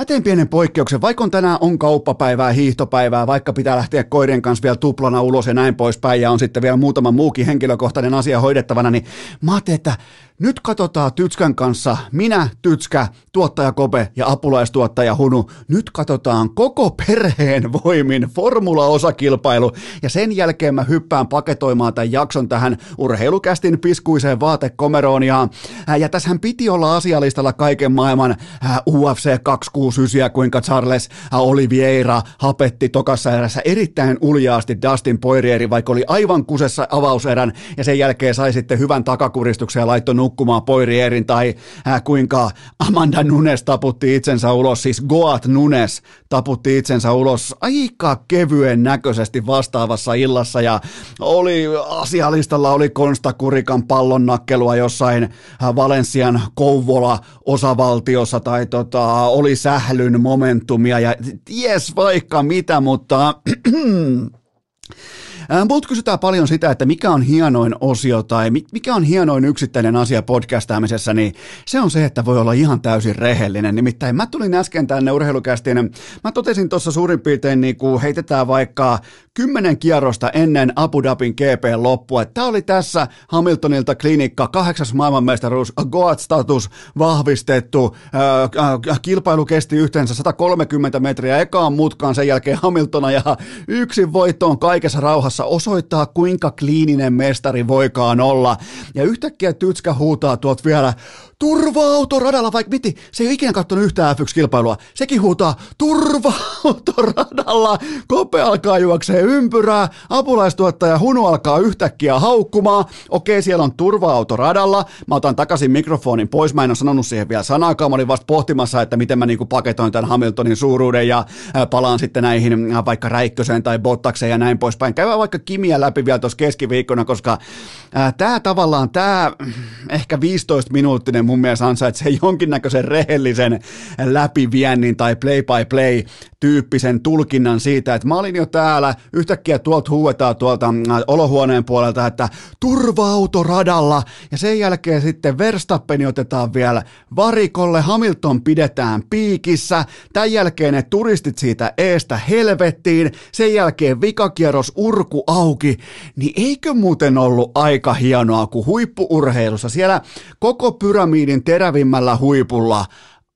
Mä teen pienen poikkeuksen, vaikka on tänään on kauppapäivää, hiihtopäivää, vaikka pitää lähteä koirien kanssa vielä tuplana ulos ja näin poispäin, ja on sitten vielä muutama muukin henkilökohtainen asia hoidettavana, niin mä ajattelin, että nyt katsotaan Tytskän kanssa, minä, Tytskä, tuottaja Kope ja apulaistuottaja Hunu, nyt katsotaan koko perheen voimin formula-osakilpailu, ja sen jälkeen mä hyppään paketoimaan tämän jakson tähän urheilukästin piskuiseen vaatekomeroon, ja, ja tässähän piti olla asialistalla kaiken maailman UFC 269, kuinka Charles Oliveira hapetti tokassa erässä erittäin uljaasti Dustin Poirieri, vaikka oli aivan kusessa avauserän, ja sen jälkeen sai sitten hyvän takakuristuksen ja laittoi nukkumaan Poirierin, tai äh, kuinka Amanda Nunes taputti itsensä ulos, siis Goat Nunes taputti itsensä ulos aika kevyen näköisesti vastaavassa illassa, ja oli asialistalla oli Konsta Kurikan pallonnakkelua jossain Valensian Kouvola osavaltiossa, tai tota, oli sählyn momentumia, ja ties vaikka mitä, mutta [CLEARS THROAT] Multa kysytään paljon sitä, että mikä on hienoin osio tai mikä on hienoin yksittäinen asia podcastaamisessa, niin se on se, että voi olla ihan täysin rehellinen. Nimittäin mä tulin äsken tänne urheilukästiin, mä totesin tuossa suurin piirtein, niin kuin heitetään vaikka kymmenen kierrosta ennen Abu Dhabin GP loppua. Tämä oli tässä Hamiltonilta klinikka, kahdeksas maailmanmestaruus, Goat-status vahvistettu, kilpailu kesti yhteensä 130 metriä ekaan mutkaan, sen jälkeen Hamiltona ja yksin voittoon kaikessa rauhassa osoittaa, kuinka kliininen mestari voikaan olla. Ja yhtäkkiä Tytskä huutaa tuot vielä, turva-autoradalla, vaikka miti, se ei ole ikinä katsonut yhtään F1-kilpailua. Sekin huutaa turva-autoradalla, kope alkaa juoksee ympyrää, apulaistuottaja Hunu alkaa yhtäkkiä haukkumaan. Okei, siellä on turva-autoradalla, mä otan takaisin mikrofonin pois, mä en ole sanonut siihen vielä sanaakaan, mä olin vasta pohtimassa, että miten mä niinku paketoin tämän Hamiltonin suuruuden ja palaan sitten näihin vaikka Räikköseen tai Bottakseen ja näin poispäin. Käydään vaikka Kimiä läpi vielä tuossa keskiviikkona, koska tämä tavallaan, tämä ehkä 15 minuuttinen mun mielestä ansaitsee [LAUGHS] jonkinnäköisen rehellisen läpiviennin tai play-by-play tyyppisen tulkinnan siitä, että mä olin jo täällä, yhtäkkiä tuolta huuetaan tuolta äh, olohuoneen puolelta, että turva-autoradalla, ja sen jälkeen sitten Verstappeni otetaan vielä varikolle, Hamilton pidetään piikissä, tämän jälkeen ne turistit siitä eestä helvettiin, sen jälkeen vikakierros urku auki, niin eikö muuten ollut aika hienoa, kun huippuurheilussa siellä koko pyramidin terävimmällä huipulla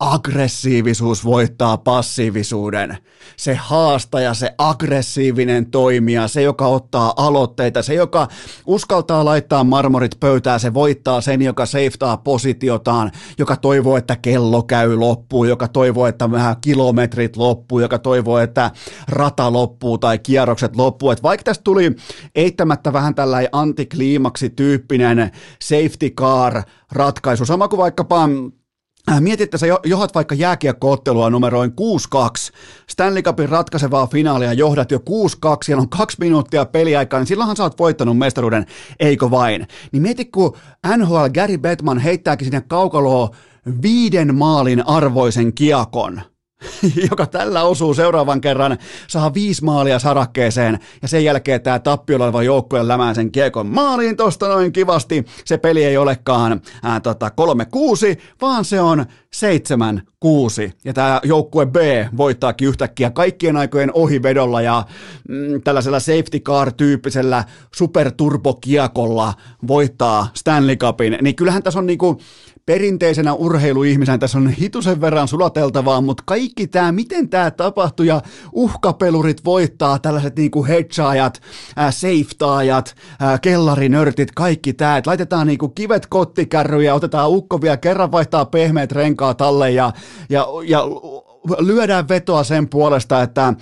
aggressiivisuus voittaa passiivisuuden. Se haastaja, se aggressiivinen toimija, se joka ottaa aloitteita, se joka uskaltaa laittaa marmorit pöytään, se voittaa sen, joka seiftaa positiotaan, joka toivoo, että kello käy loppuun, joka toivoo, että vähän kilometrit loppuu, joka toivoo, että rata loppuu tai kierrokset loppuu. Et vaikka tästä tuli eittämättä vähän tällainen antikliimaksi tyyppinen safety car ratkaisu, sama kuin vaikkapa Äh, Mietit, että sä johdat vaikka jääkiekkoottelua numeroin 6-2, Stanley Cupin ratkaisevaa finaalia johdat jo 6-2, siellä on kaksi minuuttia peliaikaa, niin silloinhan sä oot voittanut mestaruuden, eikö vain? Niin mieti, kun NHL Gary Bettman heittääkin sinne kaukaloon viiden maalin arvoisen kiekon – [LAUGHS] joka tällä osuu seuraavan kerran, saa viisi maalia sarakkeeseen. Ja sen jälkeen tämä tappiolla oleva joukkue lämää sen kiekon maaliin tosta noin kivasti. Se peli ei olekaan ää, tota, 3-6, vaan se on 7-6 ja tämä joukkue B voittaakin yhtäkkiä kaikkien aikojen ohivedolla ja mm, tällaisella safety car-tyyppisellä superturbokiekolla voittaa Stanley Cupin, niin kyllähän tässä on niinku perinteisenä urheiluihmisenä. Tässä on hitusen verran sulateltavaa, mutta kaikki tämä, miten tämä tapahtuu ja uhkapelurit voittaa, tällaiset niinku hedgeajat, äh, safetaajat, äh, kellarinörtit, kaikki tämä, että laitetaan niinku kivet kottikärryjä, otetaan ukko vielä kerran vaihtaa pehmeät renkaat alle ja, ja, ja lyödään vetoa sen puolesta, että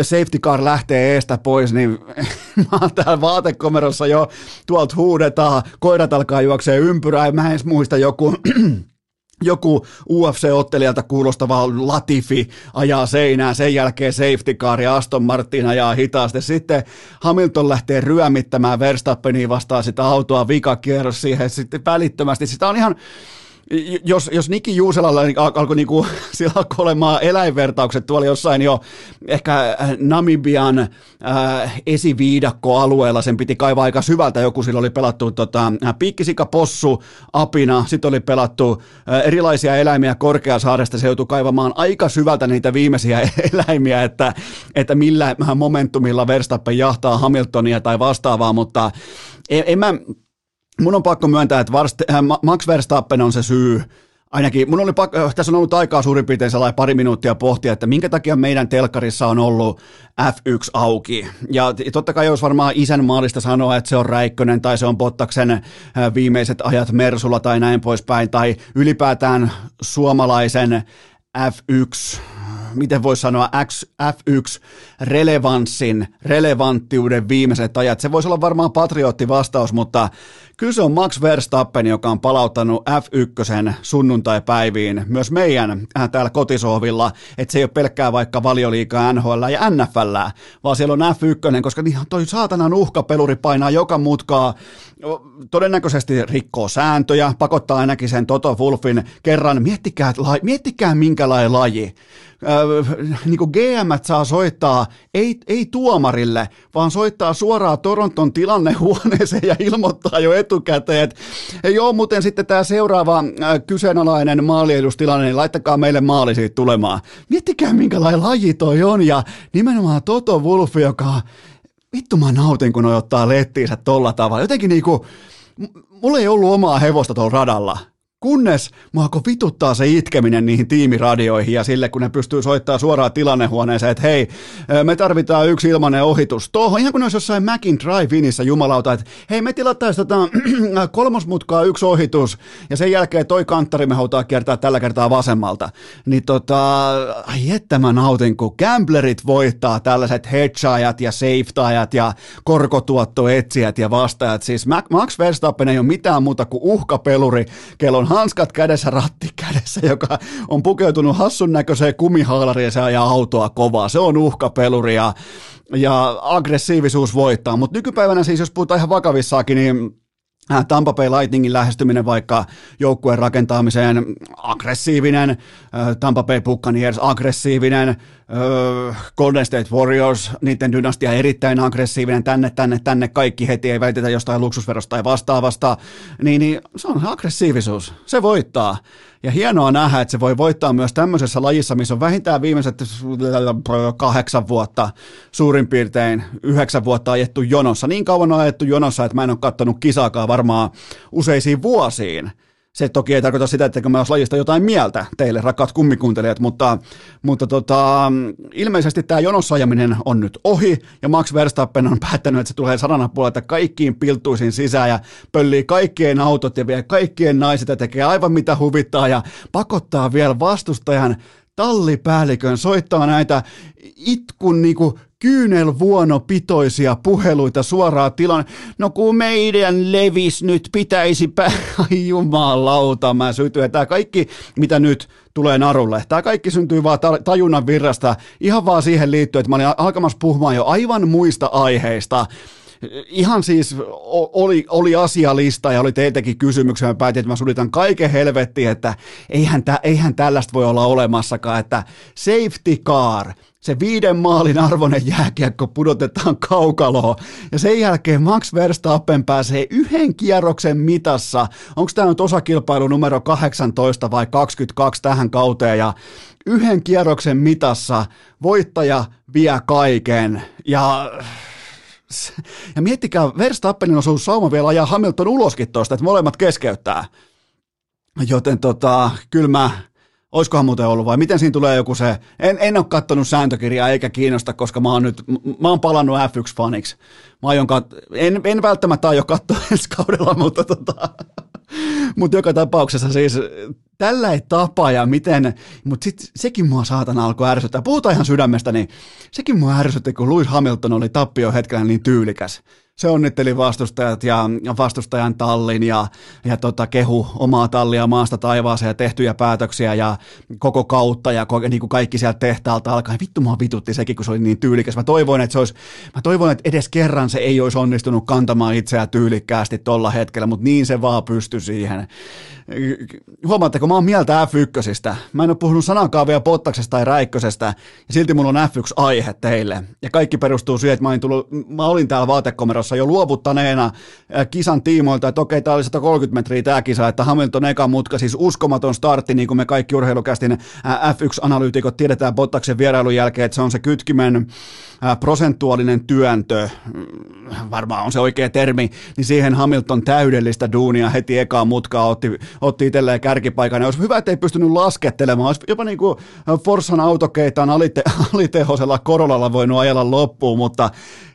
safety car lähtee eestä pois, niin [LAUGHS] mä oon täällä vaatekomerossa jo, tuolta huudetaan, koirat alkaa juoksee ympyrää, mä en muista joku [CLEARS THROAT] joku UFC-ottelijalta kuulostava Latifi ajaa seinään, sen jälkeen safety car ja Aston Martin ajaa hitaasti. Sitten Hamilton lähtee ryömittämään Verstappeniin vastaan sitä autoa vikakierros siihen sitten välittömästi. Sitä on ihan, jos, jos Niki Juuselalla niin alkoi niinku, [LAUGHS] sillä olemaan eläinvertaukset tuolla jossain jo ehkä Namibian äh, esiviidakkoalueella, sen piti kaivaa aika syvältä, joku sillä oli pelattu tota, piikkisika, possu, apina, sitten oli pelattu äh, erilaisia eläimiä Korkeasaaresta, se joutui kaivamaan aika syvältä niitä viimeisiä [LAUGHS] eläimiä, että, että millä momentumilla Verstappen jahtaa Hamiltonia tai vastaavaa, mutta en, en mä, mun on pakko myöntää, että Varst, äh, Max Verstappen on se syy, Ainakin mun oli pakko, äh, tässä on ollut aikaa suurin piirtein sellainen pari minuuttia pohtia, että minkä takia meidän telkkarissa on ollut F1 auki. Ja totta kai olisi varmaan isänmaallista sanoa, että se on Räikkönen tai se on Bottaksen äh, viimeiset ajat Mersulla tai näin poispäin, tai ylipäätään suomalaisen F1 miten voisi sanoa, X, F1-relevanssin, relevanttiuden viimeiset ajat. Se voisi olla varmaan patriottivastaus, mutta kyllä se on Max Verstappen, joka on palauttanut F1 sunnuntai-päiviin myös meidän äh, täällä kotisohvilla, että se ei ole pelkkää vaikka valioliikaa NHL ja NFL, vaan siellä on F1, koska niin toi saatanan uhkapeluri painaa joka mutkaa, todennäköisesti rikkoo sääntöjä, pakottaa ainakin sen Toto Wolfin kerran, miettikää, miettikää minkälainen laji, niin kuin GM saa soittaa, ei, ei tuomarille, vaan soittaa suoraan Toronton tilannehuoneeseen ja ilmoittaa jo etukäteen, että joo, muuten sitten tämä seuraava äh, kyseenalainen maaliedustilanne, niin laittakaa meille maali siitä tulemaan. Miettikää minkälainen laji toi on, ja nimenomaan Toto Wolf, joka vittu mä nautin, kun ottaa lettiinsä tolla tavalla. Jotenkin niinku, mulla ei ollut omaa hevosta tuolla radalla Kunnes mua vituttaa se itkeminen niihin tiimiradioihin ja sille, kun ne pystyy soittamaan suoraan tilannehuoneeseen, että hei, me tarvitaan yksi ilmainen ohitus. Tuohon, ihan kun olisi jossain Macin Drive-inissä jumalauta, että hei, me tilattaisiin tota, [CLEARS THROAT] kolmosmutkaa yksi ohitus ja sen jälkeen toi kanttari me halutaan kiertää tällä kertaa vasemmalta. Niin tota, ai että mä nautin, kun gamblerit voittaa tällaiset hedgeajat ja safetajat ja korkotuottoetsijät ja vastaajat. Siis Max Verstappen ei ole mitään muuta kuin uhkapeluri, kellon hanskat kädessä, ratti kädessä, joka on pukeutunut hassun näköiseen kumihaalariin ja ajaa autoa kovaa. Se on uhkapeluri ja, ja aggressiivisuus voittaa. Mutta nykypäivänä siis, jos puhutaan ihan vakavissaakin, niin Äh, Tampa Bay Lightningin lähestyminen vaikka joukkueen rakentamiseen aggressiivinen, äh, Tampa Bay Buccaneers aggressiivinen, Golden State Warriors, niiden dynastia erittäin aggressiivinen, tänne, tänne, tänne, kaikki heti, ei väitetä jostain luksusverosta tai vastaavasta, niin, niin se on aggressiivisuus, se voittaa. Ja hienoa nähdä, että se voi voittaa myös tämmöisessä lajissa, missä on vähintään viimeiset kahdeksan vuotta, suurin piirtein yhdeksän vuotta ajettu jonossa. Niin kauan on ajettu jonossa, että mä en ole katsonut kisaakaan varmaan useisiin vuosiin. Se toki ei tarkoita sitä, että mä olisi lajista jotain mieltä teille, rakkaat kummikuuntelijat, mutta, mutta tota, ilmeisesti tämä jonossa ajaminen on nyt ohi, ja Max Verstappen on päättänyt, että se tulee sadana puolelta kaikkiin piltuisiin sisään, ja pöllii kaikkien autot ja vie kaikkien naiset, ja tekee aivan mitä huvittaa, ja pakottaa vielä vastustajan tallipäällikön soittaa näitä itkun niinku kyynelvuonopitoisia puheluita suoraan tilan. No kun meidän levis nyt pitäisi pää... [LAUGHS] Ai jumalauta, mä sytyn. Tämä kaikki, mitä nyt tulee narulle, tämä kaikki syntyy vaan tajunnan virrasta ihan vaan siihen liittyen, että mä olin alkamassa puhumaan jo aivan muista aiheista ihan siis oli, oli asialista ja oli teiltäkin kysymyksiä. Mä päätin, että mä sulitan kaiken helvettiin, että eihän, tä, eihän tällaista voi olla olemassakaan, että safety car, se viiden maalin arvoinen jääkiekko pudotetaan kaukaloon ja sen jälkeen Max Verstappen pääsee yhden kierroksen mitassa. Onko tämä nyt osakilpailu numero 18 vai 22 tähän kauteen ja yhden kierroksen mitassa voittaja vie kaiken ja ja miettikää, Verstappenin on sauma vielä ajaa Hamilton uloskin tuosta, että molemmat keskeyttää. Joten tota, kyllä mä, olisikohan muuten ollut vai miten siinä tulee joku se, en, en ole kattonut sääntökirjaa eikä kiinnosta, koska mä oon nyt, mä oon palannut F1-faniksi. Mä aion kat, en, en välttämättä aio katsoa [LAUGHS] ensi kaudella, mutta tota, [LAUGHS] mutta joka tapauksessa siis tällä ei tapa ja miten, mutta sitten sekin mua saatana alkoi ärsyttää. Puhutaan ihan sydämestä, niin sekin mua ärsytti, kun Lewis Hamilton oli tappio hetkellä niin tyylikäs. Se onnitteli vastustajat ja, ja vastustajan tallin ja, ja tota, kehu omaa tallia maasta taivaaseen ja tehtyjä päätöksiä ja koko kautta ja ko, niin kuin kaikki sieltä tehtaalta alkaen. Vittu mua vitutti sekin, kun se oli niin tyylikäs. Mä toivoin, että se olisi, mä toivoin, että edes kerran se ei olisi onnistunut kantamaan itseään tyylikkäästi tolla hetkellä, mutta niin se vaan pystyi siihen. Huomaatteko, mä oon mieltä F1. Mä en ole puhunut sanankaan vielä Pottaksesta tai Räikkösestä, ja silti mulla on F1-aihe teille. Ja kaikki perustuu siihen, että mä tullut, mä olin täällä vaatekomerossa jo luovuttaneena kisan tiimoilta, että okei, tää oli 130 metriä tämä kisa, että Hamilton eka mutka, siis uskomaton startti, niin kuin me kaikki urheilukästin F1-analyytikot tiedetään Bottaksen vierailun jälkeen, että se on se kytkimen prosentuaalinen työntö, mm, varmaan on se oikea termi, niin siihen Hamilton täydellistä duunia heti ekaa mutkaa otti, otti itselleen kärkipaikan. Ja olisi hyvä, ettei pystynyt laskettelemaan. Olisi jopa niin kuin Forsan autokeitaan alite, [LAUGHS] alitehoisella korolalla voinut ajella loppuun, mutta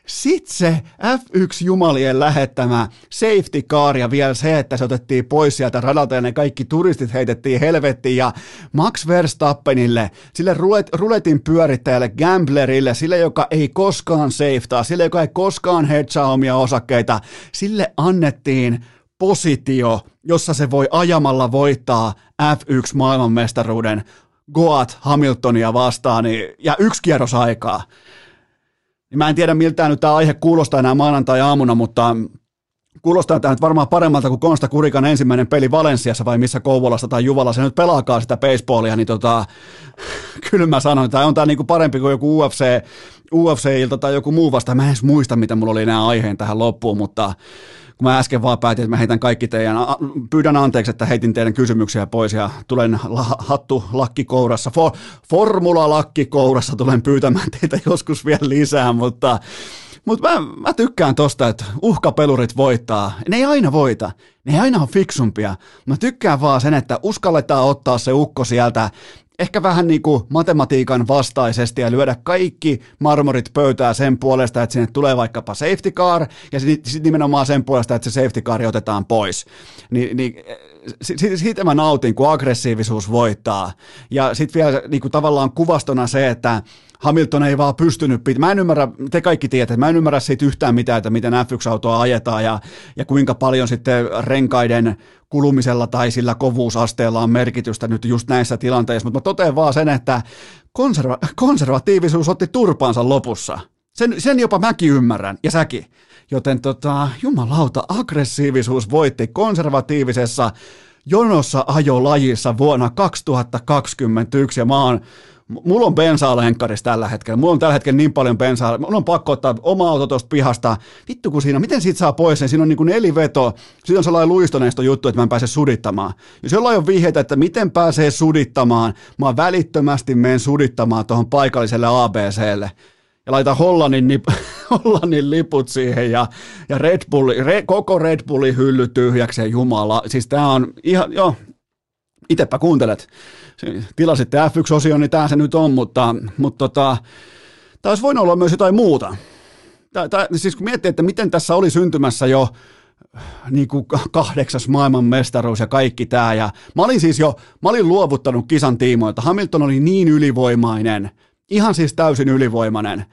sitten se F1-jumalien lähettämä safety car ja vielä se, että se otettiin pois sieltä radalta ja ne kaikki turistit heitettiin helvettiin ja Max Verstappenille, sille ruletin pyörittäjälle, gamblerille, sille, joka koskaan safetaa, sille, joka ei koskaan hedgea omia osakkeita, sille annettiin positio, jossa se voi ajamalla voittaa F1-maailmanmestaruuden Goat Hamiltonia vastaan niin, ja yksi kierros aikaa. Niin mä en tiedä miltä nyt tämä aihe kuulostaa enää maanantai-aamuna, mutta kuulostaa tämä nyt varmaan paremmalta kuin Konsta Kurikan ensimmäinen peli Valensiassa vai missä Kouvolassa tai Juvalassa se nyt pelaakaan sitä baseballia, niin tota, [LAUGHS] kyllä mä sanoin, että on tämä niinku parempi kuin joku UFC, UFC-ilta tai joku muu vasta. Mä en edes muista, mitä mulla oli nämä aiheen tähän loppuun, mutta kun mä äsken vaan päätin, että mä heitän kaikki teidän, pyydän anteeksi, että heitin teidän kysymyksiä pois ja tulen hattu lakkikourassa, for, formula lakkikourassa tulen pyytämään teitä [LAUGHS] joskus vielä lisää, mutta mutta mä, mä tykkään tosta, että uhkapelurit voittaa. Ne ei aina voita, ne ei aina ole fiksumpia. Mä tykkään vaan sen, että uskalletaan ottaa se ukko sieltä ehkä vähän niin kuin matematiikan vastaisesti ja lyödä kaikki marmorit pöytää sen puolesta, että sinne tulee vaikkapa safety car ja sitten nimenomaan sen puolesta, että se safety car otetaan pois. Ni, niin siitä mä nautin, kun aggressiivisuus voittaa. Ja sitten vielä niin kuin tavallaan kuvastona se, että Hamilton ei vaan pystynyt pit- Mä en ymmärrä, te kaikki tiedätte, mä en ymmärrä siitä yhtään mitään, että miten F1-autoa ajetaan ja, ja kuinka paljon sitten renkaiden kulumisella tai sillä kovuusasteella on merkitystä nyt just näissä tilanteissa, mutta mä totean vaan sen, että konserva- konservatiivisuus otti turpaansa lopussa. Sen, sen jopa mäkin ymmärrän, ja säkin. Joten tota, jumalauta, aggressiivisuus voitti konservatiivisessa jonossa ajolajissa vuonna 2021, ja mä oon Mulla on bensaa tällä hetkellä. Mulla on tällä hetkellä niin paljon bensaa. Mulla on pakko ottaa oma auto tuosta pihasta. Vittu kun siinä, miten siitä saa pois sen? Siinä on niin kuin neliveto. Siinä on sellainen luistoneisto juttu, että mä en pääse sudittamaan. Jos jollain on vihjeitä, että miten pääsee sudittamaan, mä välittömästi menen sudittamaan tuohon paikalliselle ABClle ja laita Hollannin, nip, [LAUGHS] Hollannin liput siihen ja, ja Red Bull, re, koko Red Bullin hylly tyhjäksi jumala. Siis tää on ihan, joo, itepä kuuntelet tilasitte F1-osio, niin tämä se nyt on, mutta, mutta tota, tämä olisi voinut olla myös jotain muuta. Tää, tää, siis kun miettii, että miten tässä oli syntymässä jo niin kuin kahdeksas maailmanmestaruus ja kaikki tämä. Ja mä olin siis jo, mä olin luovuttanut kisan tiimoilta. Hamilton oli niin ylivoimainen, ihan siis täysin ylivoimainen.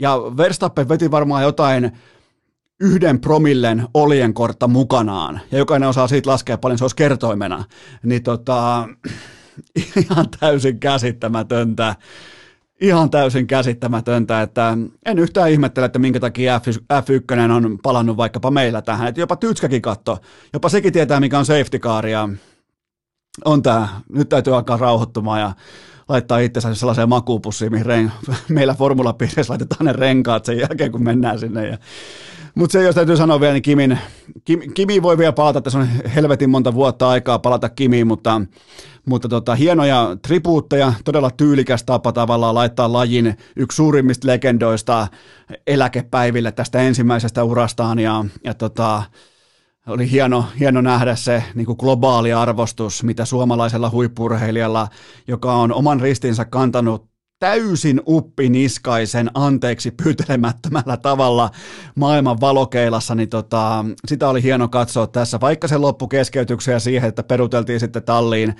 Ja Verstappen veti varmaan jotain yhden promillen oljenkortta mukanaan, ja jokainen osaa siitä laskea paljon se olisi kertoimena. Niin tota, [CLEARS THROAT] ihan täysin käsittämätöntä. Ihan täysin käsittämätöntä, että en yhtään ihmettele, että minkä takia F1 on palannut vaikkapa meillä tähän. Että jopa Tytskäkin katto, jopa sekin tietää mikä on safety car ja on tämä, nyt täytyy alkaa rauhoittumaan ja laittaa itsensä sellaiseen makuupussiin, mihin ren, [LAUGHS] meillä formulapiirissä laitetaan ne renkaat sen jälkeen, kun mennään sinne. Ja mutta se, jos täytyy sanoa vielä, niin Kimin, Kim, Kimi voi vielä palata, tässä on helvetin monta vuotta aikaa palata Kimiin, mutta, mutta tota, hienoja tribuutteja, todella tyylikäs tapa tavallaan laittaa lajin yksi suurimmista legendoista eläkepäiville tästä ensimmäisestä urastaan ja, ja tota, oli hieno, hieno nähdä se niin kuin globaali arvostus, mitä suomalaisella huippurheilijalla, joka on oman ristinsä kantanut täysin uppiniskaisen anteeksi pyytelemättömällä tavalla maailman valokeilassa, niin tota, sitä oli hieno katsoa tässä, vaikka se loppu keskeytyksiä siihen, että peruteltiin sitten talliin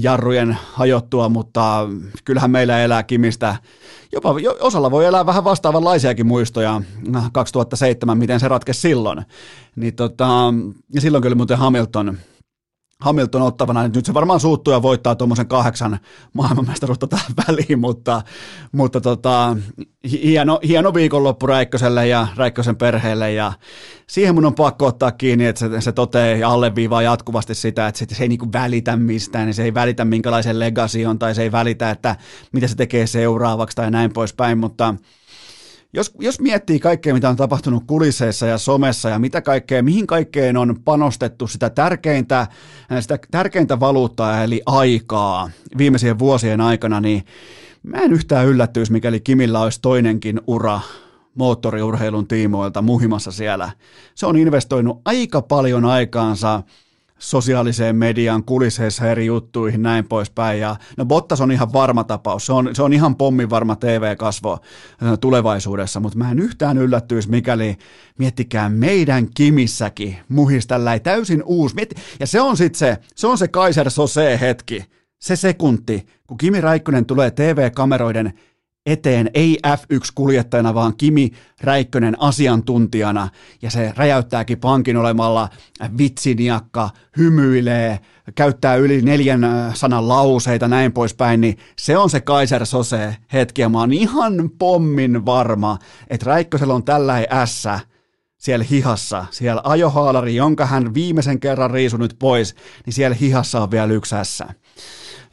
jarrujen hajottua, mutta kyllähän meillä elää Kimistä, jopa osalla voi elää vähän vastaavanlaisiakin muistoja. 2007, miten se ratkesi silloin. Niin tota, ja silloin kyllä muuten Hamilton, Hamilton ottavana, niin nyt se varmaan suuttuu ja voittaa tuommoisen kahdeksan maailmanmestaruutta tähän [LAUGHS] väliin, mutta, mutta tota, hieno, hieno viikonloppu Räikköselle ja Räikkösen perheelle ja siihen mun on pakko ottaa kiinni, että se, se toteaa ja alleviivaa jatkuvasti sitä, että se, ei niinku välitä mistään, niin se ei välitä minkälaisen legacy on tai se ei välitä, että mitä se tekee seuraavaksi tai näin poispäin, mutta jos, jos miettii kaikkea, mitä on tapahtunut kulisseissa ja somessa ja mitä kaikkea, mihin kaikkeen on panostettu sitä tärkeintä, sitä tärkeintä valuuttaa eli aikaa viimeisien vuosien aikana, niin mä en yhtään yllättyisi, mikäli Kimillä olisi toinenkin ura moottoriurheilun tiimoilta muhimassa siellä. Se on investoinut aika paljon aikaansa sosiaaliseen mediaan, kulisseissa eri juttuihin, näin poispäin. Ja, no Bottas on ihan varma tapaus, se on, se on ihan pommin varma TV-kasvo tulevaisuudessa, mutta mä en yhtään yllättyisi, mikäli miettikää meidän Kimissäkin muhis tällä täysin uusi. Mietti, ja se on sitten se, se on se Kaiser Sose hetki, se sekunti, kun Kimi Räikkönen tulee TV-kameroiden eteen, ei F1-kuljettajana, vaan Kimi Räikkönen asiantuntijana, ja se räjäyttääkin pankin olemalla vitsiniakka, hymyilee, käyttää yli neljän äh, sanan lauseita, näin poispäin, niin se on se Kaiser Sose hetki, ja mä oon ihan pommin varma, että Räikkösellä on tällä ässä, siellä hihassa, siellä ajohaalari, jonka hän viimeisen kerran riisunut pois, niin siellä hihassa on vielä yksi ässä.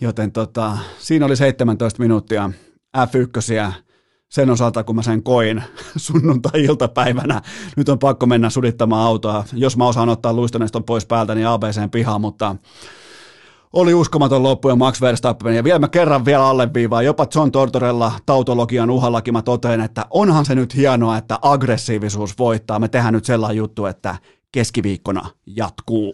Joten tota, siinä oli 17 minuuttia F1 sen osalta, kun mä sen koin [LAUGHS] sunnuntai-iltapäivänä. Nyt on pakko mennä sudittamaan autoa. Jos mä osaan ottaa luistoneston pois päältä, niin ABCn pihaan, mutta oli uskomaton loppu ja Max Verstappen. Ja vielä mä kerran vielä alleviivaan, jopa John Tortorella tautologian uhallakin mä totean, että onhan se nyt hienoa, että aggressiivisuus voittaa. Me tehdään nyt sellainen juttu, että keskiviikkona jatkuu.